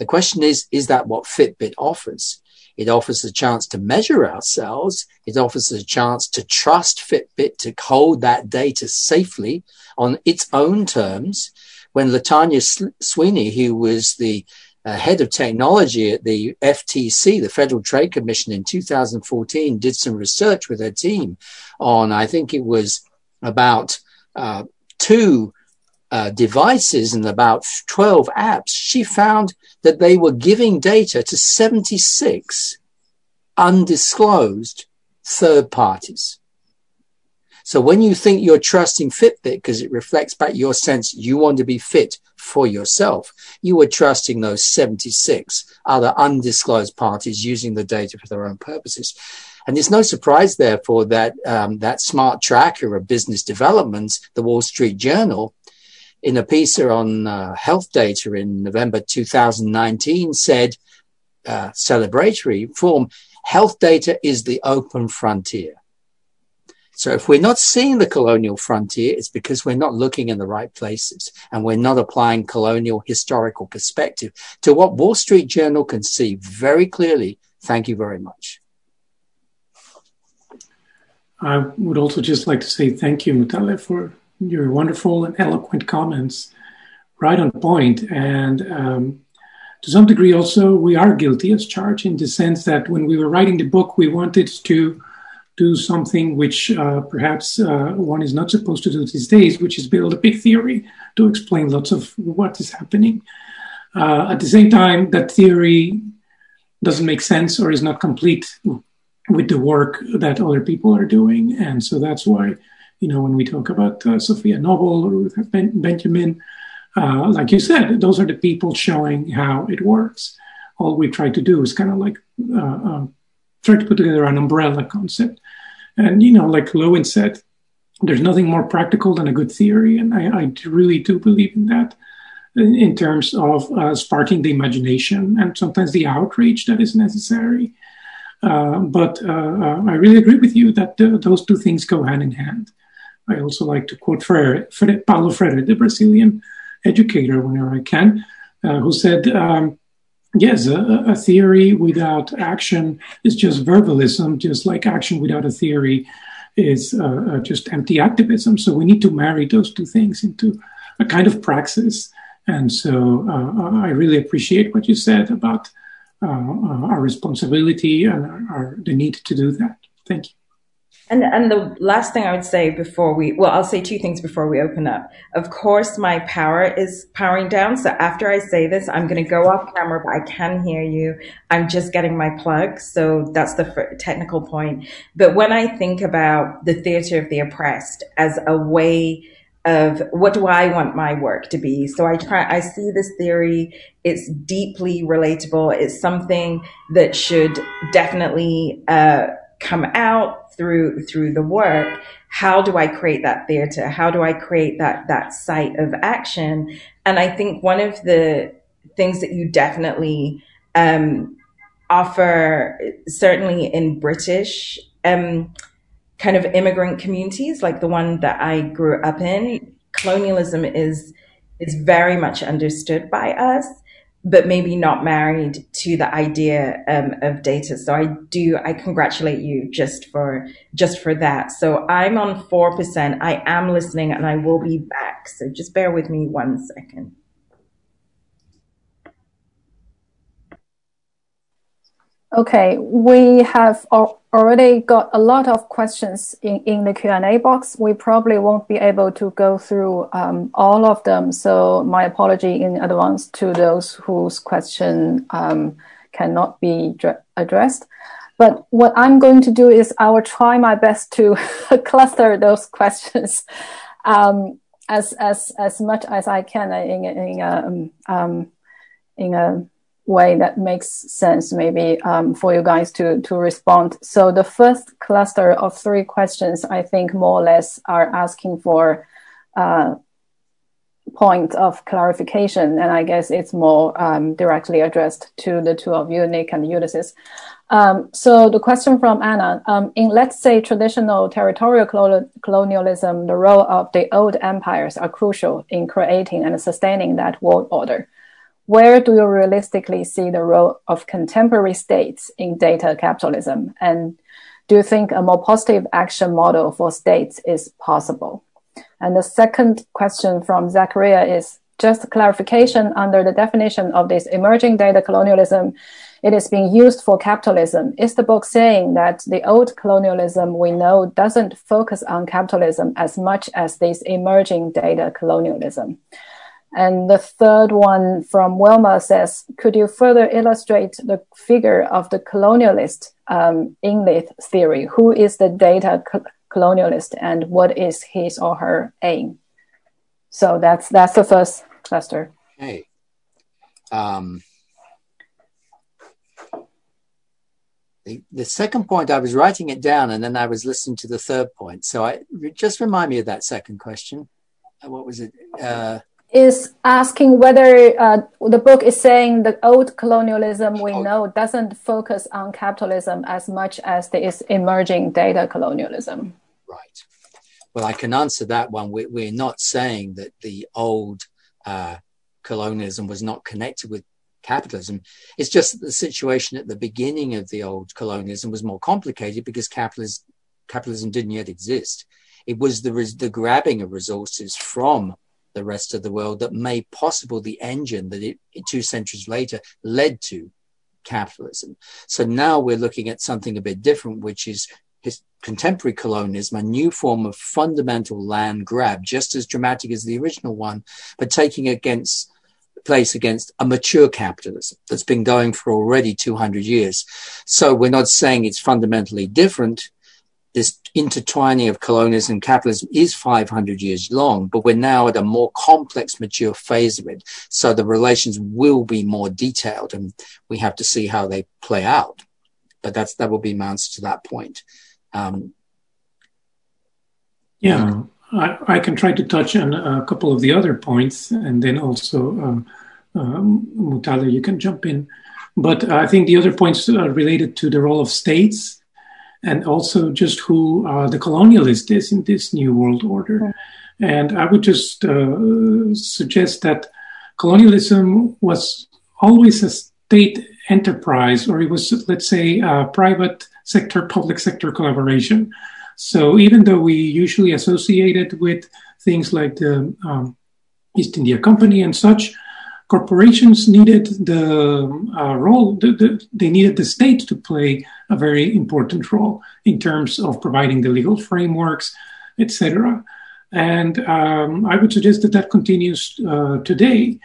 The question is, is that what Fitbit offers? It offers a chance to measure ourselves. It offers a chance to trust Fitbit to hold that data safely on its own terms. When Latanya Sweeney, who was the uh, head of technology at the FTC, the Federal Trade Commission in 2014, did some research with her team on, I think it was about uh, two uh, devices and about 12 apps, she found that they were giving data to 76 undisclosed third parties. So when you think you're trusting Fitbit because it reflects back your sense you want to be fit for yourself, you are trusting those 76 other undisclosed parties using the data for their own purposes. And it's no surprise, therefore, that um, that smart tracker of business developments, the Wall Street Journal, in a piece on uh, health data in November 2019 said, uh, celebratory form, health data is the open frontier. So if we're not seeing the colonial frontier, it's because we're not looking in the right places and we're not applying colonial historical perspective to what Wall Street Journal can see very clearly. Thank you very much. I would also just like to say thank you, Mutale, for your wonderful and eloquent comments, right on point. And um, to some degree, also, we are guilty as charged in the sense that when we were writing the book, we wanted to do something which uh, perhaps uh, one is not supposed to do these days, which is build a big theory to explain lots of what is happening. Uh, at the same time, that theory doesn't make sense or is not complete with the work that other people are doing. And so that's why you know, when we talk about uh, Safiya Noble or ben- Benjamin, uh, like you said, those are the people showing how it works. All we try to do is kind of like uh, um, try to put together an umbrella concept. And, you know, like Lewin said, there's nothing more practical than a good theory. And I, I really do believe in that in, in terms of uh, sparking the imagination and sometimes the outrage that is necessary. Uh, but uh, uh, I really agree with you that those two things go hand in hand. I also like to quote Freire, Freire, Paulo Freire, the Brazilian educator, whenever I can, uh, who said, um, yes, a, a, theory without action is just verbalism, just like action without a theory is uh, uh, just empty activism. So we need to marry those two things into a kind of praxis. And so uh, uh, I really appreciate what you said about uh, our responsibility and our, our, the need to do that. Thank you. And and the last thing I would say before we well, I'll say two things before we open up. Of course, my power is powering down. So after I say this, I'm going to go off camera, but I can hear you. I'm just getting my plug. So that's the technical point. But when I think about the theater of the oppressed as a way of what do I want my work to be? So I try, I see this theory. It's deeply relatable. It's something that should definitely, uh, come out through through the work how do i create that theater? How do i create that that site of action? And i think one of the things that you definitely um, offer certainly in british um, kind of immigrant communities like the one that i grew up in colonialism is is very much understood by us but maybe not married to the idea um, of data. So I do, I congratulate you just for, just for that. So I'm on 4%. I am listening and I will be back. So just bear with me one second. Okay, we have already got a lot of questions in, the Q&A box. We probably won't be able to go through um, all of them. So my apology in advance to those whose question um, cannot be addressed. but what I'm going to do is I will try my best to cluster those questions um, as as as much as I can in in a, in a way that makes sense maybe um, for you guys to to respond. So the first cluster of three questions I think more or less are asking for uh, point of clarification, and I guess it's more um, directly addressed to the two of you, Nick and Ulises. Um, so the question from Anna, um, in let's say traditional territorial colonialism, the role of the old empires are crucial in creating and sustaining that world order. Where do you realistically see the role of contemporary states in data capitalism? And do you think a more positive action model for states is possible? And the second question from Zachariah is just clarification under the definition of this emerging data colonialism. It is being used for capitalism. Is the book saying that the old colonialism we know doesn't focus on capitalism as much as this emerging data colonialism? And the third one from Wilma says, could you further illustrate the figure of the colonialist um, Enlith theory? Who is the data co- colonialist and what is his or her aim? So that's that's the first cluster. Okay. Um, the, the second point, I was writing it down and then I was listening to the third point. So I just remind me of that second question. Uh, what was it? Uh, is asking whether uh, the book is saying the old colonialism we oh. know doesn't focus on capitalism as much as there is emerging data colonialism. Right. Well, I can answer that one. We're not saying that the old uh, colonialism was not connected with capitalism. It's just that the situation at the beginning of the old colonialism was more complicated because capitalism, capitalism didn't yet exist. It was the, the grabbing of resources from the rest of the world that made possible the engine that it, two centuries later led to capitalism. So now we're looking at something a bit different, which is his contemporary colonialism, a new form of fundamental land grab, just as dramatic as the original one, but taking against place against a mature capitalism that's been going for already 200 years. So we're not saying it's fundamentally different this intertwining of colonialism and capitalism is 500 years long, but we're now at a more complex, mature phase of it. So the relations will be more detailed and we have to see how they play out. But that's, that will be my answer to that point. Um, yeah, I, I, can try to touch on a couple of the other points and then also, um, um, Mutale, you can jump in. But I think the other points are related to the role of states and also just who uh, the colonialist is in this new world order. And I would just uh, suggest that colonialism was always a state enterprise, or it was, let's say, a private sector, public sector collaboration. So even though we usually associate it with things like the um, East India Company and such, corporations needed the uh, role, the, the, they needed the state to play a very important role in terms of providing the legal frameworks, etc. And um, I would suggest that that continues uh, today.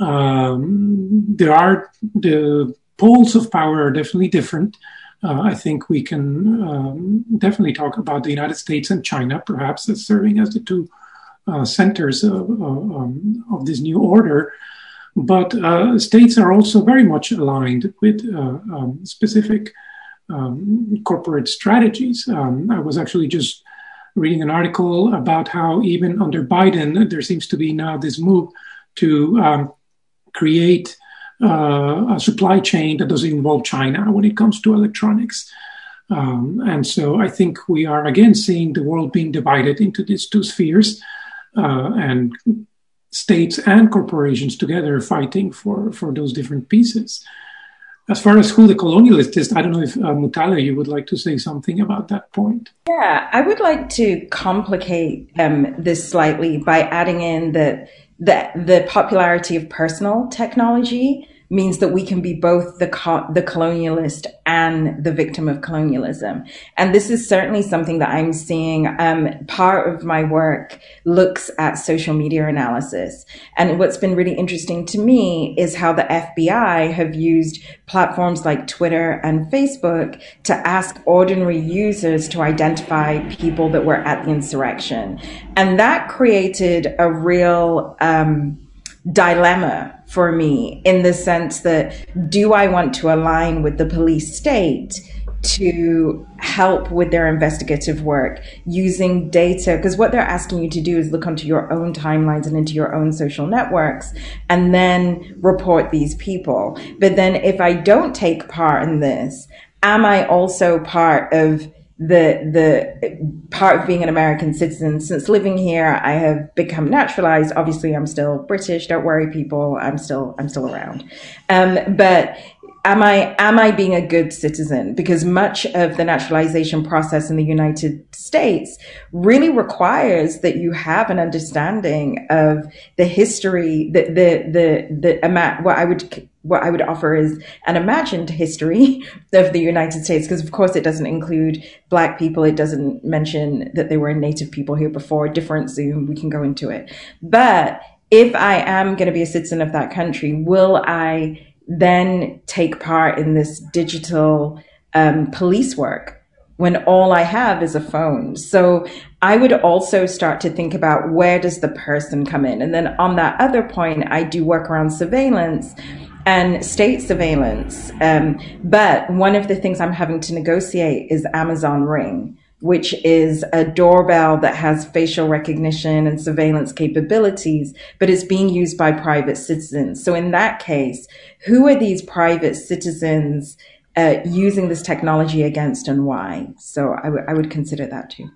Um, there are the poles of power are definitely different. Uh, I think we can um, definitely talk about the United States and China, perhaps as serving as the two uh, centers of, um, of this new order. But uh, states are also very much aligned with uh, um, specific um, corporate strategies. Um, I was actually just reading an article about how even under Biden, there seems to be now this move to um, create uh, a supply chain that doesn't involve China when it comes to electronics. Um, and so I think we are again seeing the world being divided into these two spheres. Uh, and states and corporations together fighting for, for those different pieces. As far as who the colonialist is, I don't know if uh, Mutale, you would like to say something about that point. Yeah, I would like to complicate um, this slightly by adding in that the, the popularity of personal technology means that we can be both the co- the colonialist and the victim of colonialism. And this is certainly something that I'm seeing. Um, part of my work looks at social media analysis, and what's been really interesting to me is how the FBI have used platforms like Twitter and Facebook to ask ordinary users to identify people that were at the insurrection, and that created a real um, dilemma for me in the sense that do I want to align with the police state to help with their investigative work using data? Because what they're asking you to do is look onto your own timelines and into your own social networks and then report these people. But then if I don't take part in this, am I also part of the the part of being an American citizen. Since living here, I have become naturalized. Obviously, I'm still British. Don't worry, people. I'm still I'm still around. Um, but am I am I being a good citizen? Because much of the naturalization process in the United States really requires that you have an understanding of the history, the the the, the what I would what I would offer is an imagined history of the United States, because of course it doesn't include black people. It doesn't mention that there were native people here before, different Zoom. We can go into it. But if I am going to be a citizen of that country, will I then take part in this digital um, police work when all I have is a phone. So I would also start to think about where does the person come in? And then on that other point, I do work around surveillance and state surveillance. Um, but one of the things I'm having to negotiate is Amazon Ring which is a doorbell that has facial recognition and surveillance capabilities, but is being used by private citizens. So in that case, who are these private citizens uh, using this technology against and why? So I, w- I would consider that too.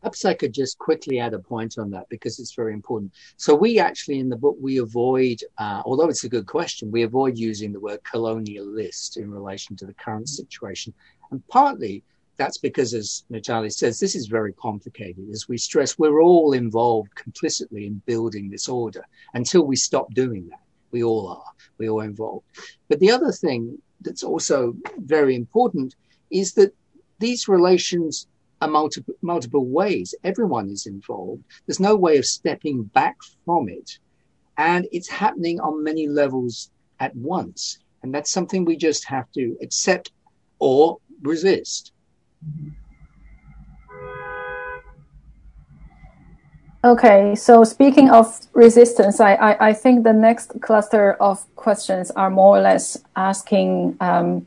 Perhaps I could just quickly add a point on that because it's very important. So we actually in the book we avoid, uh, although it's a good question, we avoid using the word colonialist in relation to the current situation, and partly that's because, as Natalie says, this is very complicated. As we stress, we're all involved complicitly in building this order until we stop doing that. We all are. We all involved. But the other thing that's also very important is that these relations multiple, multiple ways. Everyone is involved. There's no way of stepping back from it. And it's happening on many levels at once. And that's something we just have to accept or resist. Okay, so speaking of resistance, I, I, I, think the next cluster of questions are more or less asking um,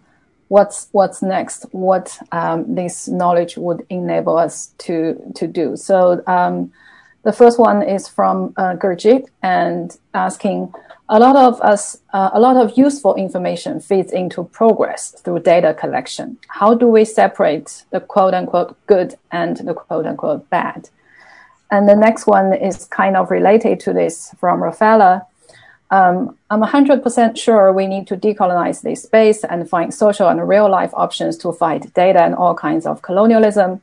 what's what's next, what um, this knowledge would enable us to to do. So um, the first one is from uh, Gurjit and asking a lot of us, uh, a lot of useful information feeds into progress through data collection. How do we separate the quote unquote good and the quote unquote bad? And the next one is kind of related to this from Rafaela. Um, I'm 100% sure we need to decolonize this space and find social and real life options to fight data and all kinds of colonialism.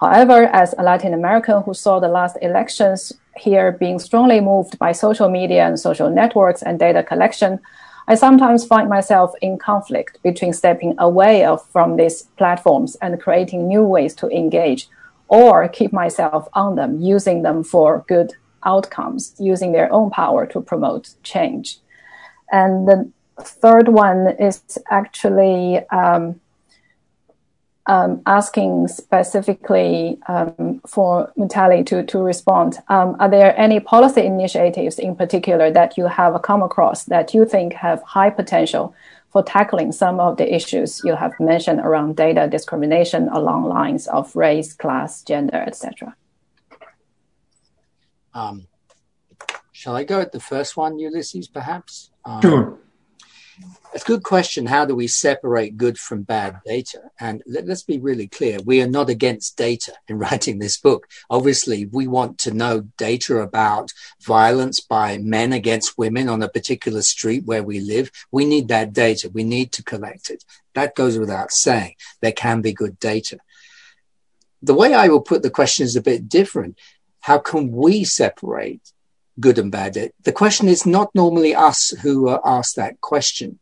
However, as a Latin American who saw the last elections here being strongly moved by social media and social networks and data collection, I sometimes find myself in conflict between stepping away of, from these platforms and creating new ways to engage, or keep myself on them, using them for good outcomes, using their own power to promote change. And the third one is actually um, um, asking specifically um, for Mutale to, to respond. Um, are there any policy initiatives in particular that you have come across that you think have high potential for tackling some of the issues you have mentioned around data discrimination along lines of race, class, gender, etc.? Um, shall I go at the first one, Ulises, perhaps? Um, sure. It's a good question. How do we separate good from bad data? And let, us be really clear. We are not against data in writing this book. Obviously, we want to know data about violence by men against women on a particular street where we live. We need that data. We need to collect it. That goes without saying. There can be good data. The way I will put the question is a bit different. How can we separate good and bad? The question is not normally us who are asked that question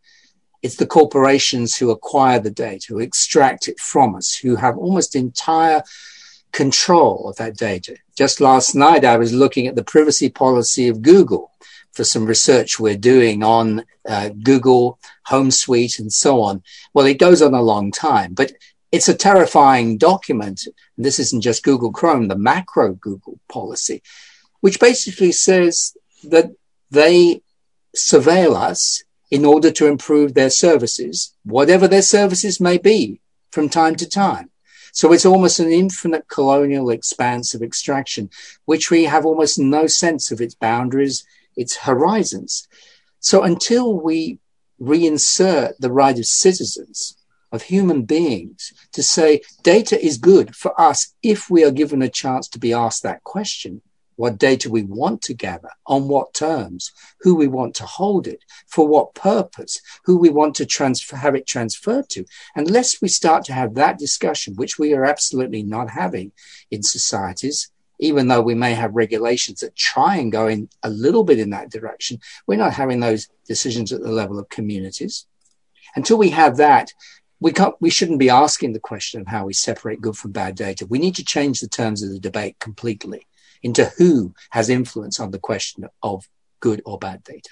it's the corporations who acquire the data, who extract it from us, who have almost entire control of that data. Just last night, I was looking at the privacy policy of Google for some research we're doing on uh, Google Home Suite and so on. Well, it goes on a long time, but it's a terrifying document. This isn't just Google Chrome, the macro Google policy, which basically says that they surveil us in order to improve their services, whatever their services may be from time to time. So it's almost an infinite colonial expanse of extraction, which we have almost no sense of its boundaries, its horizons. So until we reinsert the right of citizens, of human beings, to say data is good for us if we are given a chance to be asked that question, what data we want to gather, on what terms, who we want to hold it, for what purpose, who we want to transfer, have it transferred to. Unless we start to have that discussion, which we are absolutely not having in societies, even though we may have regulations that try and go in a little bit in that direction, we're not having those decisions at the level of communities. Until we have that, we can't, we shouldn't be asking the question of how we separate good from bad data. We need to change the terms of the debate completely into who has influence on the question of good or bad data.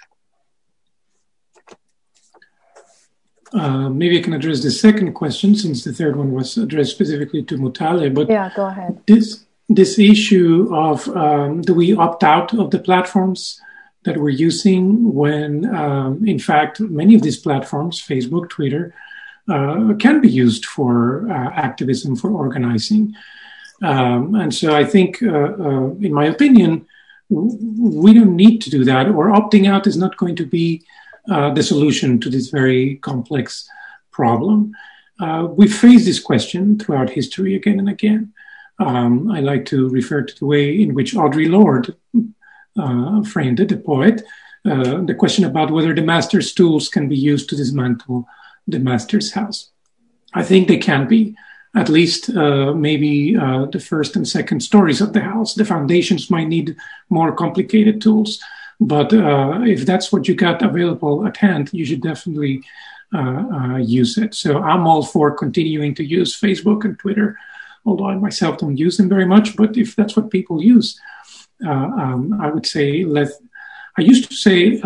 Uh, maybe I can address the second question since the third one was addressed specifically to Mutale. But yeah, go ahead. This this issue of um, do we opt out of the platforms that we're using when, um, in fact, many of these platforms, Facebook, Twitter, uh, can be used for uh, activism, for organizing. Um, and so I think, uh, uh, in my opinion, we don't need to do that, or opting out is not going to be uh, the solution to this very complex problem. Uh, we've faced this question throughout history again and again. Um, I like to refer to the way in which Audre Lorde framed it, the poet, the question about whether the master's tools can be used to dismantle the master's house. I think they can be at least uh, maybe uh, the first and second stories of the house. The foundations might need more complicated tools, but uh, if that's what you got available at hand, you should definitely uh, uh, use it. So I'm all for continuing to use Facebook and Twitter, although I myself don't use them very much. But if that's what people use, uh, um, I would say let. I used to say,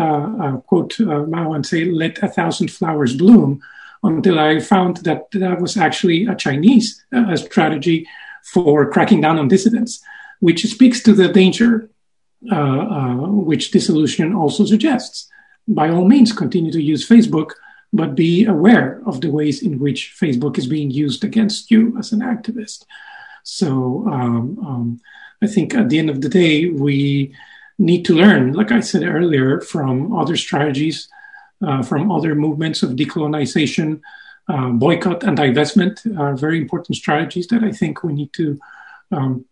quote Mao and say, "Let a thousand flowers bloom." until I found that that was actually a Chinese uh, strategy for cracking down on dissidents, which speaks to the danger uh, uh, which dissolution also suggests. By all means, continue to use Facebook, but be aware of the ways in which Facebook is being used against you as an activist. So um, um, I think at the end of the day, we need to learn, like I said earlier, from other strategies uh, from other movements of decolonization, uh, boycott and divestment are very important strategies that I think we need to um,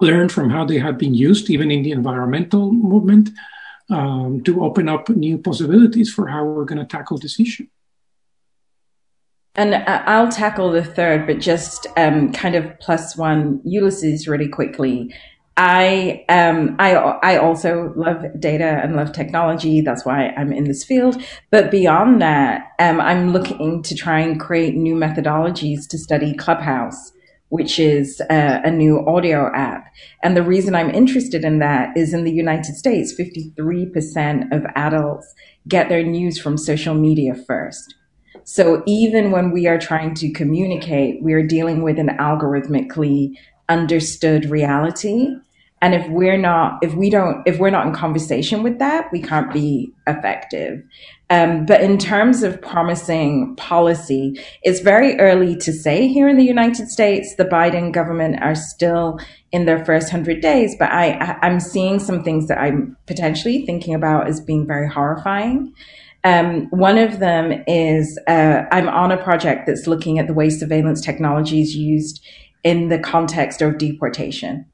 learn from how they have been used, even in the environmental movement, um, to open up new possibilities for how we're going to tackle this issue. And I'll tackle the third, but just um, kind of plus one Ulises really quickly. I um I I also love data and love technology. That's why I'm in this field. But beyond that, um, I'm looking to try and create new methodologies to study Clubhouse, which is a, a new audio app. And the reason I'm interested in that is in the United States, 53% of adults get their news from social media first. So even when we are trying to communicate, we are dealing with an algorithmically understood reality and if we're not if we don't if we're not in conversation with that we can't be effective um, but in terms of promising policy it's very early to say here in the united states the biden government are still in their first 100 days but I, I i'm seeing some things that i'm potentially thinking about as being very horrifying um, one of them is uh, I'm on a project that's looking at the way surveillance technology is used in the context of deportation.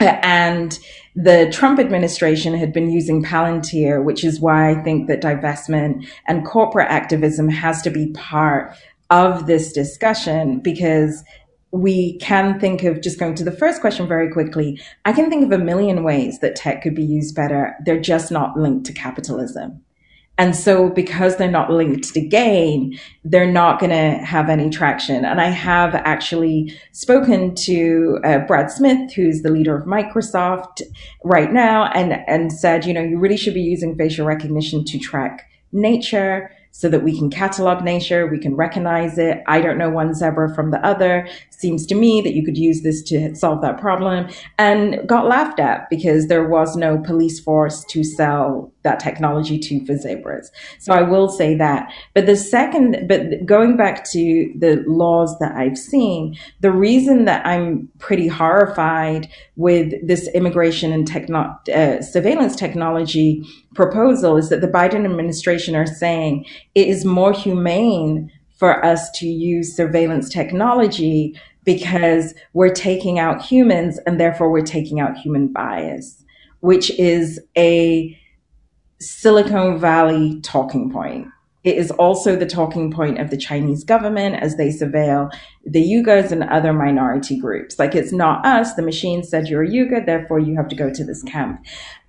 And the Trump administration had been using Palantir, which is why I think that divestment and corporate activism has to be part of this discussion because we can think of just going to the first question very quickly. I can think of a million ways that tech could be used better. They're just not linked to capitalism. And so because they're not linked to gain, they're not going to have any traction. And I have actually spoken to uh, Brad Smith, who's the leader of Microsoft right now, and, and said, you know, you really should be using facial recognition to track nature so that we can catalog nature, we can recognize it. I don't know one zebra from the other. Seems to me that you could use this to solve that problem and got laughed at because there was no police force to sell that technology to for zebras. So I will say that. But the second, but going back to the laws that I've seen, the reason that I'm pretty horrified with this immigration and techno- uh, surveillance technology proposal is that the Biden administration are saying it is more humane for us to use surveillance technology because we're taking out humans and therefore we're taking out human bias, which is a Silicon Valley talking point. It is also the talking point of the Chinese government as they surveil the Uyghurs and other minority groups. Like it's not us. The machine said you're a Uyghur, therefore you have to go to this camp.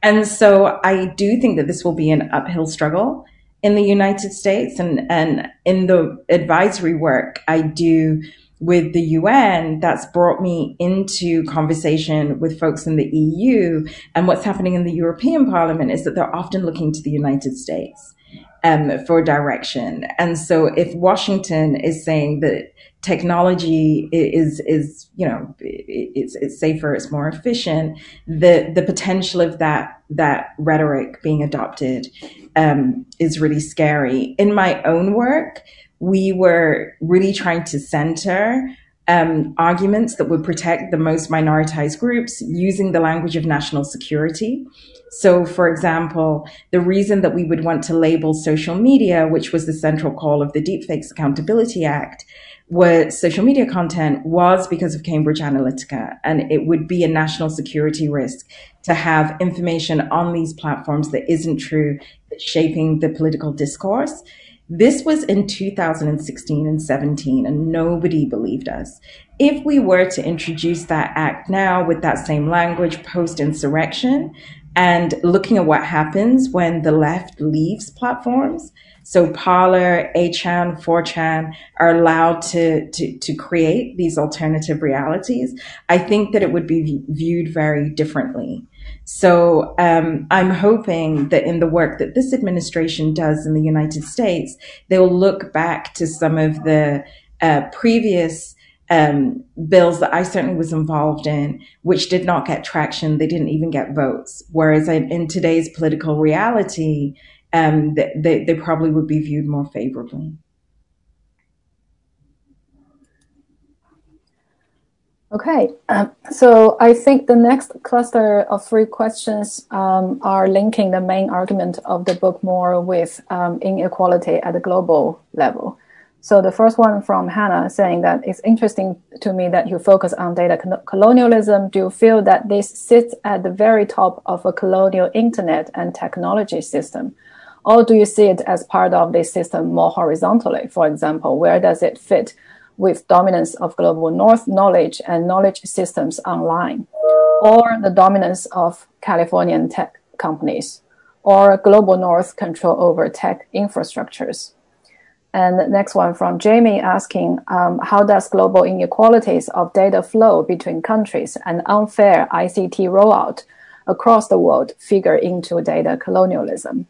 And so I do think that this will be an uphill struggle in the United States and, and in the advisory work I do with the UN, that's brought me into conversation with folks in the EU. And what's happening in the European Parliament is that they're often looking to the United States um, for direction. And so if Washington is saying that technology is is you know it's it's safer, it's more efficient, the the potential of that that rhetoric being adopted um, is really scary. In my own work, we were really trying to center um, arguments that would protect the most minoritized groups using the language of national security. So, for example, the reason that we would want to label social media, which was the central call of the Deepfakes Accountability Act, was social media content was because of Cambridge Analytica. And it would be a national security risk to have information on these platforms that isn't true, shaping the political discourse. This was in 2016 and 17, and nobody believed us. If we were to introduce that act now with that same language post insurrection and looking at what happens when the left leaves platforms, so Parler, 8chan, 4chan are allowed to, to, to create these alternative realities, I think that it would be viewed very differently. So um, I'm hoping that in the work that this administration does in the United States, they will look back to some of the uh, previous um, bills that I certainly was involved in, which did not get traction. They didn't even get votes. Whereas in, in today's political reality, um, they, they probably would be viewed more favorably. Okay, um, so I think the next cluster of three questions um, are linking the main argument of the book more with um, inequality at the global level. So the first one from Hannah saying that it's interesting to me that you focus on data colonialism. Do you feel that this sits at the very top of a colonial internet and technology system? Or do you see it as part of this system more horizontally? For example, where does it fit with dominance of global north knowledge and knowledge systems online, or the dominance of Californian tech companies, or global north control over tech infrastructures. And the next one from Jamie asking, um, how does global inequalities of data flow between countries and unfair ICT rollout across the world figure into data colonialism?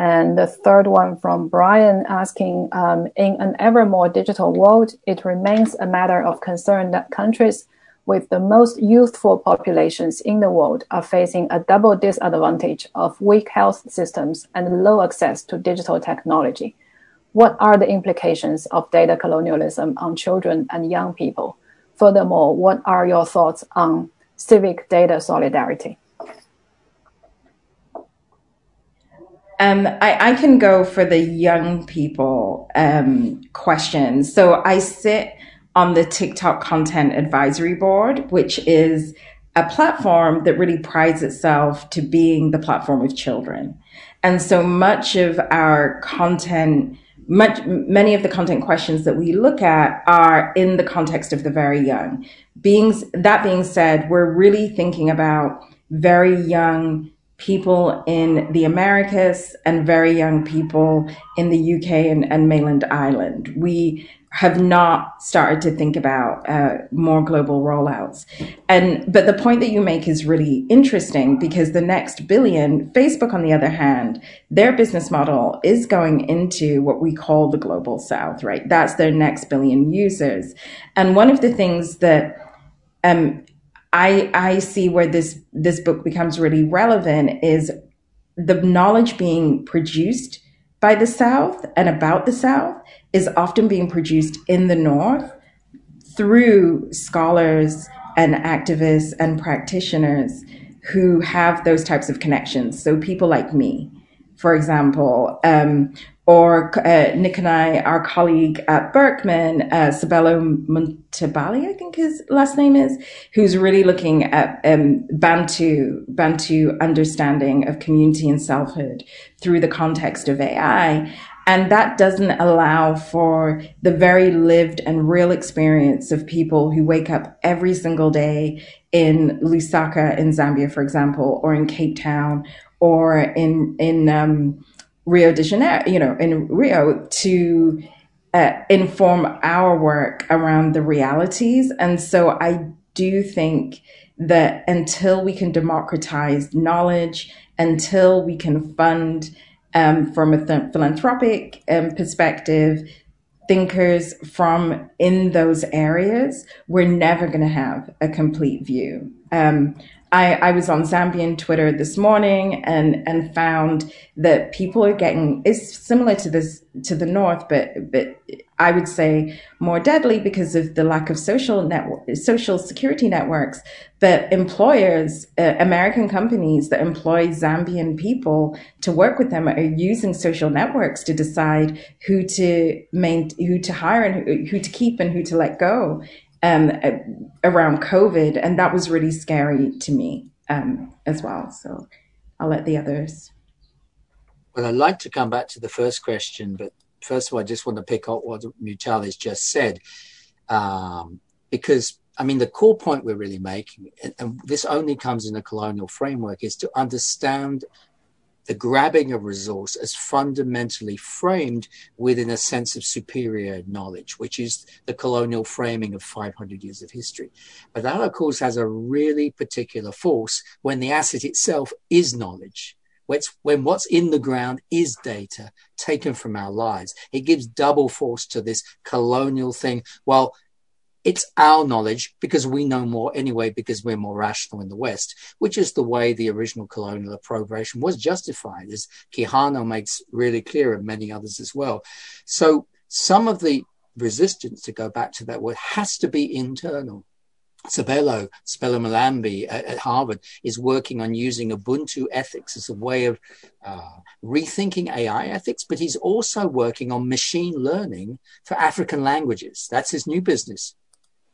And the third one from Brian asking, um, in an ever more digital world, it remains a matter of concern that countries with the most youthful populations in the world are facing a double disadvantage of weak health systems and low access to digital technology. What are the implications of data colonialism on children and young people? Furthermore, what are your thoughts on civic data solidarity? Um, I, I, can go for the young people um, questions. So I sit on the TikTok Content Advisory Board, which is a platform that really prides itself to being the platform of children. And so much of our content, much, many of the content questions that we look at are in the context of the very young. Being, that being said, we're really thinking about very young people in the Americas and very young people in the UK and, and mainland Ireland. We have not started to think about uh, more global rollouts. And but the point that you make is really interesting because the next billion, Facebook, on the other hand, their business model is going into what we call the global south, right? That's their next billion users. And one of the things that um, I I see where this this book becomes really relevant is the knowledge being produced by the South and about the South is often being produced in the North through scholars and activists and practitioners who have those types of connections. So people like me, for example, um, or uh, Nick and I, our colleague at Berkman, uh, Muntabali, I think his last name is, who's really looking at um, Bantu, Bantu understanding of community and selfhood through the context of AI. And that doesn't allow for the very lived and real experience of people who wake up every single day in Lusaka in Zambia, for example, or in Cape Town, or in in um, Rio de Janeiro, you know, in Rio, to uh, inform our work around the realities. And so I do think that until we can democratize knowledge, until we can fund um, from a th- philanthropic um, perspective, thinkers from in those areas, we're never going to have a complete view. Um, I, I was on Zambian Twitter this morning and and found that people are getting it's similar to this to the north, but but I would say more deadly because of the lack of social network social security networks. But employers, uh, American companies that employ Zambian people to work with them are using social networks to decide who to main, who to hire and who, who to keep and who to let go um, around COVID, and that was really scary to me um, as well. So I'll let the others. Well, I'd like to come back to the first question, but first of all, I just want to pick up what Mutale has just said, um, because I mean the core point we're really making, and, and this only comes in a colonial framework, is to understand the grabbing of resource as fundamentally framed within a sense of superior knowledge, which is the colonial framing of 500 years of history. But that, of course, has a really particular force when the asset itself is knowledge. When what's in the ground is data taken from our lives, it gives double force to this colonial thing. Well, it's our knowledge because we know more anyway, because we're more rational in the West, which is the way the original colonial appropriation was justified, as Quijano makes really clear and many others as well. So some of the resistance, to go back to that word, has to be internal. Sabelo, Sabelo Mhlambi at, at, Harvard is working on using Ubuntu ethics as a way of uh, rethinking AI ethics, but he's also working on machine learning for African languages. That's his new business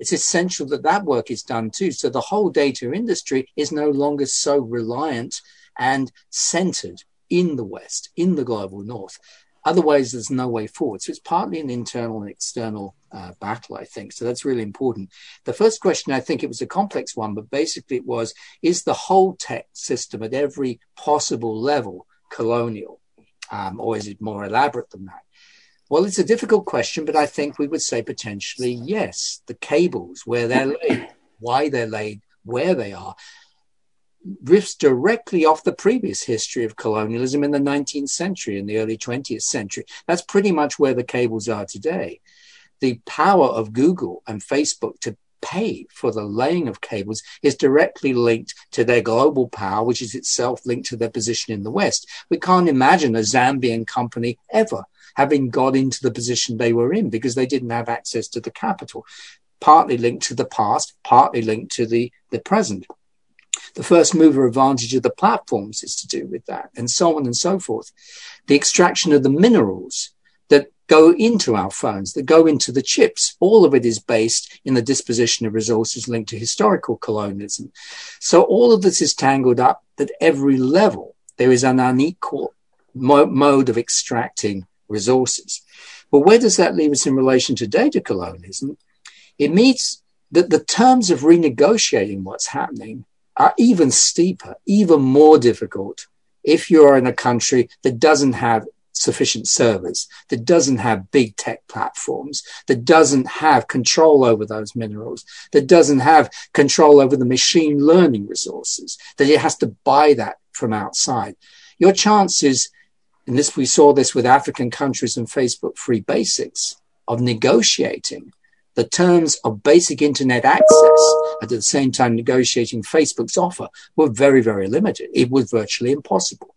it's essential that that work is done too. So the whole data industry is no longer so reliant and centered in the West, in the global North. Otherwise, there's no way forward. So it's partly an internal and external uh, battle, I think. So that's really important. The first question, I think it was a complex one, but basically it was, is the whole tech system at every possible level colonial? Um, or is it more elaborate than that? Well, it's a difficult question, but I think we would say potentially yes. The cables, where they're laid, why they're laid, where they are, riffs directly off the previous history of colonialism in the 19th century and the early 20th century. That's pretty much where the cables are today. The power of Google and Facebook to pay for the laying of cables is directly linked to their global power, which is itself linked to their position in the West. We can't imagine a Zambian company ever having got into the position they were in because they didn't have access to the capital, partly linked to the past, partly linked to the, the present. The first mover advantage of the platforms is to do with that, and so on and so forth. The extraction of the minerals that go into our phones, that go into the chips, all of it is based in the disposition of resources linked to historical colonialism. So all of this is tangled up at every level. There is an unequal mo- mode of extracting resources. But where does that leave us in relation to data colonialism? It means that the terms of renegotiating what's happening are even steeper, even more difficult if you're in a country that doesn't have sufficient servers, that doesn't have big tech platforms, that doesn't have control over those minerals, that doesn't have control over the machine learning resources, that it has to buy that from outside. Your chances, and this we saw this with African countries and Facebook free basics, of negotiating the terms of basic internet access at the same time negotiating Facebook's offer were very, very limited. It was virtually impossible.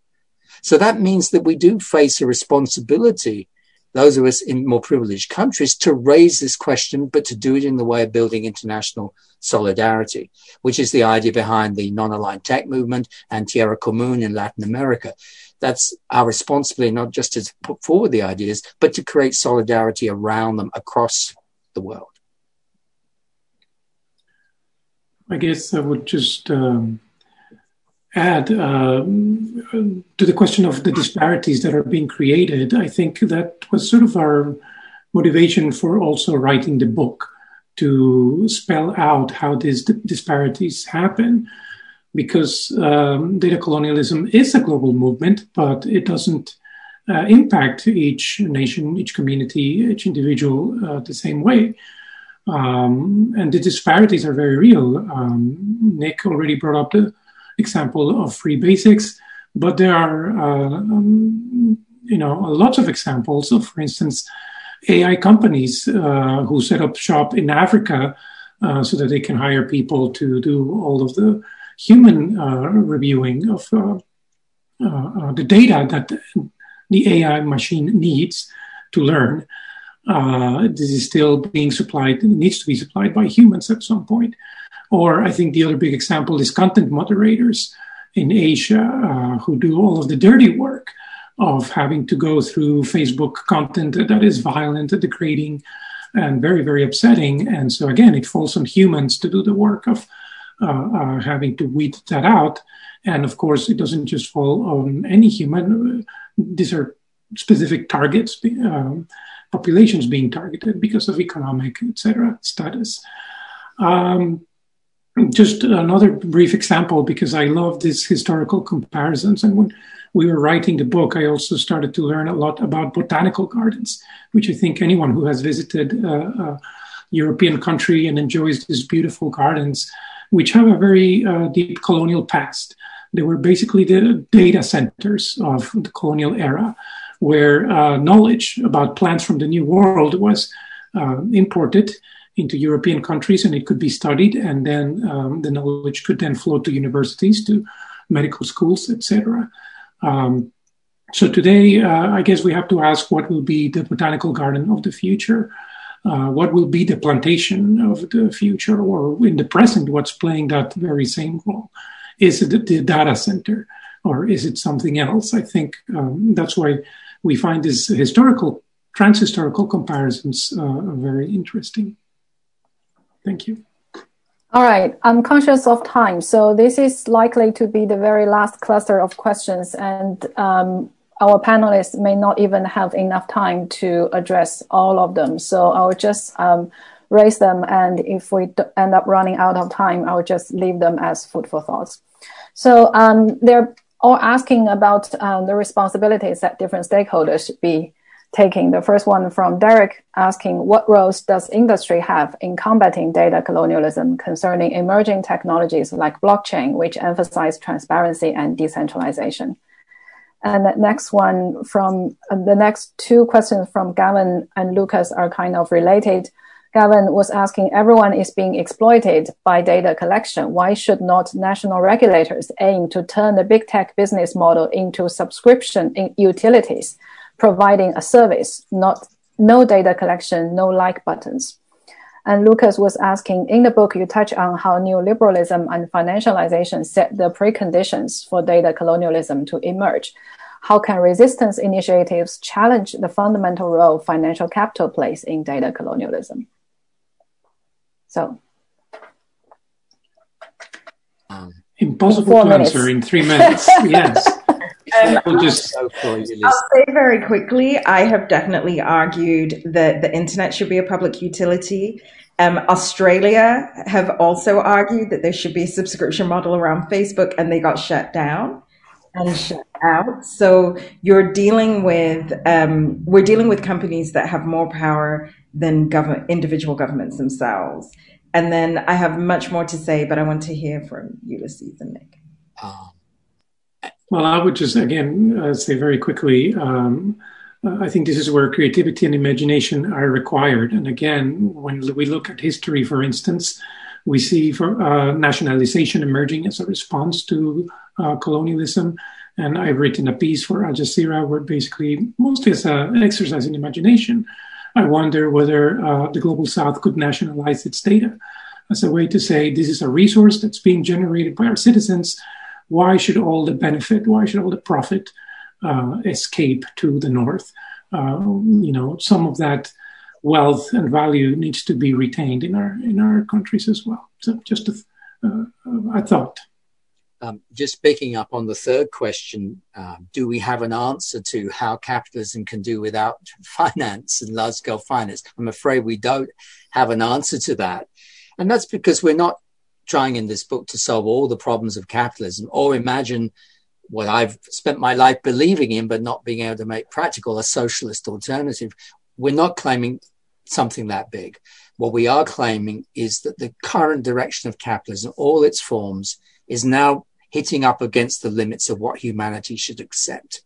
So that means that we do face a responsibility, those of us in more privileged countries, to raise this question, but to do it in the way of building international solidarity, which is the idea behind the non-aligned tech movement and Tierra Común in Latin America. That's our responsibility, not just to put forward the ideas, but to create solidarity around them across the world. I guess I would just um, add um, to the question of the disparities that are being created, I think that was sort of our motivation for also writing the book to spell out how these disparities happen. Because um, data colonialism is a global movement, but it doesn't uh, impact each nation, each community, each individual uh, the same way. Um, and the disparities are very real. Um, Nick already brought up the example of free basics, but there are, uh, um, you know, lots of examples of, for instance, AI companies uh, who set up shop in Africa uh, so that they can hire people to do all of the human uh, reviewing of uh, uh, the data that the AI machine needs to learn. this is still being supplied, needs to be supplied by humans at some point. Or I think the other big example is content moderators in Asia uh, who do all of the dirty work of having to go through Facebook content that is violent, degrading, and very, very upsetting. And so, again, it falls on humans to do the work of uh, uh, having to weed that out. And of course, it doesn't just fall on any human. These are specific targets, um, populations being targeted because of economic, etc. status. Um, just another brief example because I love these historical comparisons. And when we were writing the book, I also started to learn a lot about botanical gardens, which I think anyone who has visited a European country and enjoys these beautiful gardens, which have a very uh, deep colonial past. They were basically the data centers of the colonial era, where uh, knowledge about plants from the New World was uh, imported into European countries and it could be studied, and then um, the knowledge could then flow to universities, to medical schools, etc. Um, so today, uh, I guess we have to ask what will be the botanical garden of the future. Uh, what will be the plantation of the future, or in the present, what's playing that very same role? Is it the data center, or is it something else? I think um, that's why we find these historical, transhistorical comparisons uh, very interesting. Thank you. All right, I'm conscious of time, so this is likely to be the very last cluster of questions, and um, our panelists may not even have enough time to address all of them. So I'll just um, raise them, and if we end up running out of time, I'll just leave them as food for thoughts. So um, they're all asking about um, the responsibilities that different stakeholders should be taking the first one from Derek asking what roles does industry have in combating data colonialism concerning emerging technologies like blockchain, which emphasize transparency and decentralization? And the next one from the next two questions from Gavin and Lucas are kind of related. Gavin was asking everyone is being exploited by data collection. Why should not national regulators aim to turn the big tech business model into subscription utilities? providing a service, not no data collection, no like buttons. And Lucas was asking, in the book, you touch on how neoliberalism and financialization set the preconditions for data colonialism to emerge. How can resistance initiatives challenge the fundamental role financial capital plays in data colonialism? So. Um, Impossible to minutes. answer in three minutes. yes. Um, I'll just I'll say very quickly. I have definitely argued that the internet should be a public utility, Um, Australia have also argued that there should be a subscription model around Facebook, and they got shut down and shut out. So you're dealing with um, we're dealing with companies that have more power than government individual governments themselves. And then I have much more to say, but I want to hear from Ulises and Nick. Um, well, I would just again uh, say very quickly. Um, uh, I think this is where creativity and imagination are required. And again, when we look at history, for instance, we see for uh, nationalization emerging as a response to uh, colonialism. And I've written a piece for Al Jazeera where basically, mostly as an exercise in imagination, I wonder whether uh, the global south could nationalize its data as a way to say this is a resource that's being generated by our citizens. Why should all the benefit, why should all the profit uh, escape to the north? Uh, you know, some of that wealth and value needs to be retained in our in our countries as well. So, just a, uh, a thought. Um, just picking up on the third question, uh, do we have an answer to how capitalism can do without finance and large scale finance? I'm afraid we don't have an answer to that. And that's because we're not trying in this book to solve all the problems of capitalism or imagine what I've spent my life believing in, but not being able to make practical a socialist alternative. We're not claiming something that big. What we are claiming is that the current direction of capitalism, all its forms, is now hitting up against the limits of what humanity should accept.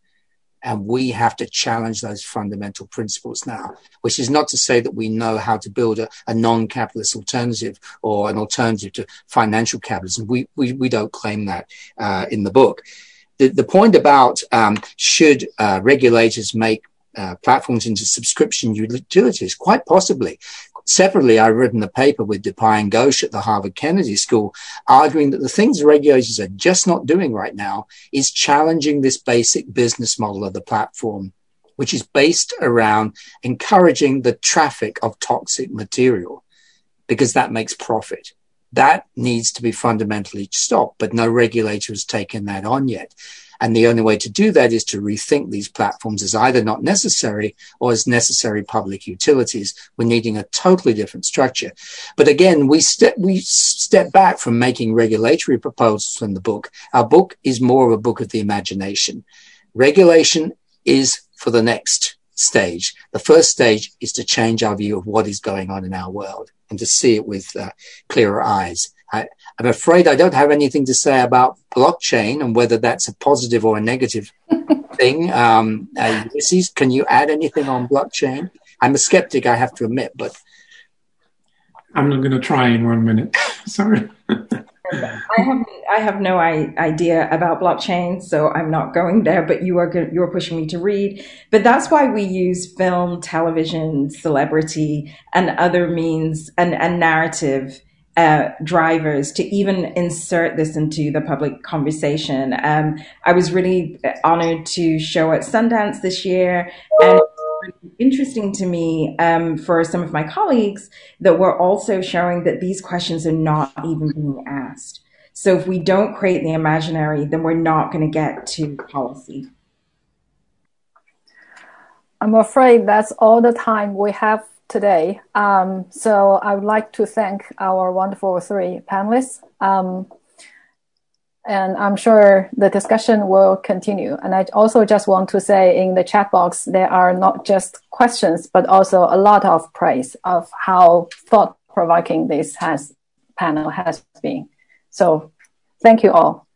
And we have to challenge those fundamental principles now, which is not to say that we know how to build a, a non-capitalist alternative or an alternative to financial capitalism. We, we, we don't claim that uh, in the book. The, the point about um, should uh, regulators make uh, platforms into subscription utilities, quite possibly. Separately, I've written a paper with Dipayan Ghosh at the Harvard Kennedy School, arguing that the things regulators are just not doing right now is challenging this basic business model of the platform, which is based around encouraging the traffic of toxic material because that makes profit. That needs to be fundamentally stopped, but no regulator has taken that on yet. And the only way to do that is to rethink these platforms as either not necessary or as necessary public utilities. We're needing a totally different structure. But again, we step, we step back from making regulatory proposals in the book. Our book is more of a book of the imagination. Regulation is for the next stage. The first stage is to change our view of what is going on in our world and to see it with uh, clearer eyes. I, am afraid I don't have anything to say about blockchain and whether that's a positive or a negative thing. Um, uh, Ulises, can you add anything on blockchain? I'm a skeptic, I have to admit, but I'm not going to try in one minute. Sorry. I have I have no idea about blockchain, so I'm not going there. But you are good, you are pushing me to read. But that's why we use film, television, celebrity, and other means and, and narrative uh, drivers to even insert this into the public conversation. Um, I was really honored to show at Sundance this year, and interesting to me um, for some of my colleagues that we're also showing that these questions are not even being asked. So if we don't create the imaginary, then we're not going to get to policy. I'm afraid that's all the time we have today. Um, so I would like to thank our wonderful three panelists. Um, and I'm sure the discussion will continue. And I also just want to say in the chat box, there are not just questions, but also a lot of praise of how thought provoking this has panel has been. So thank you all.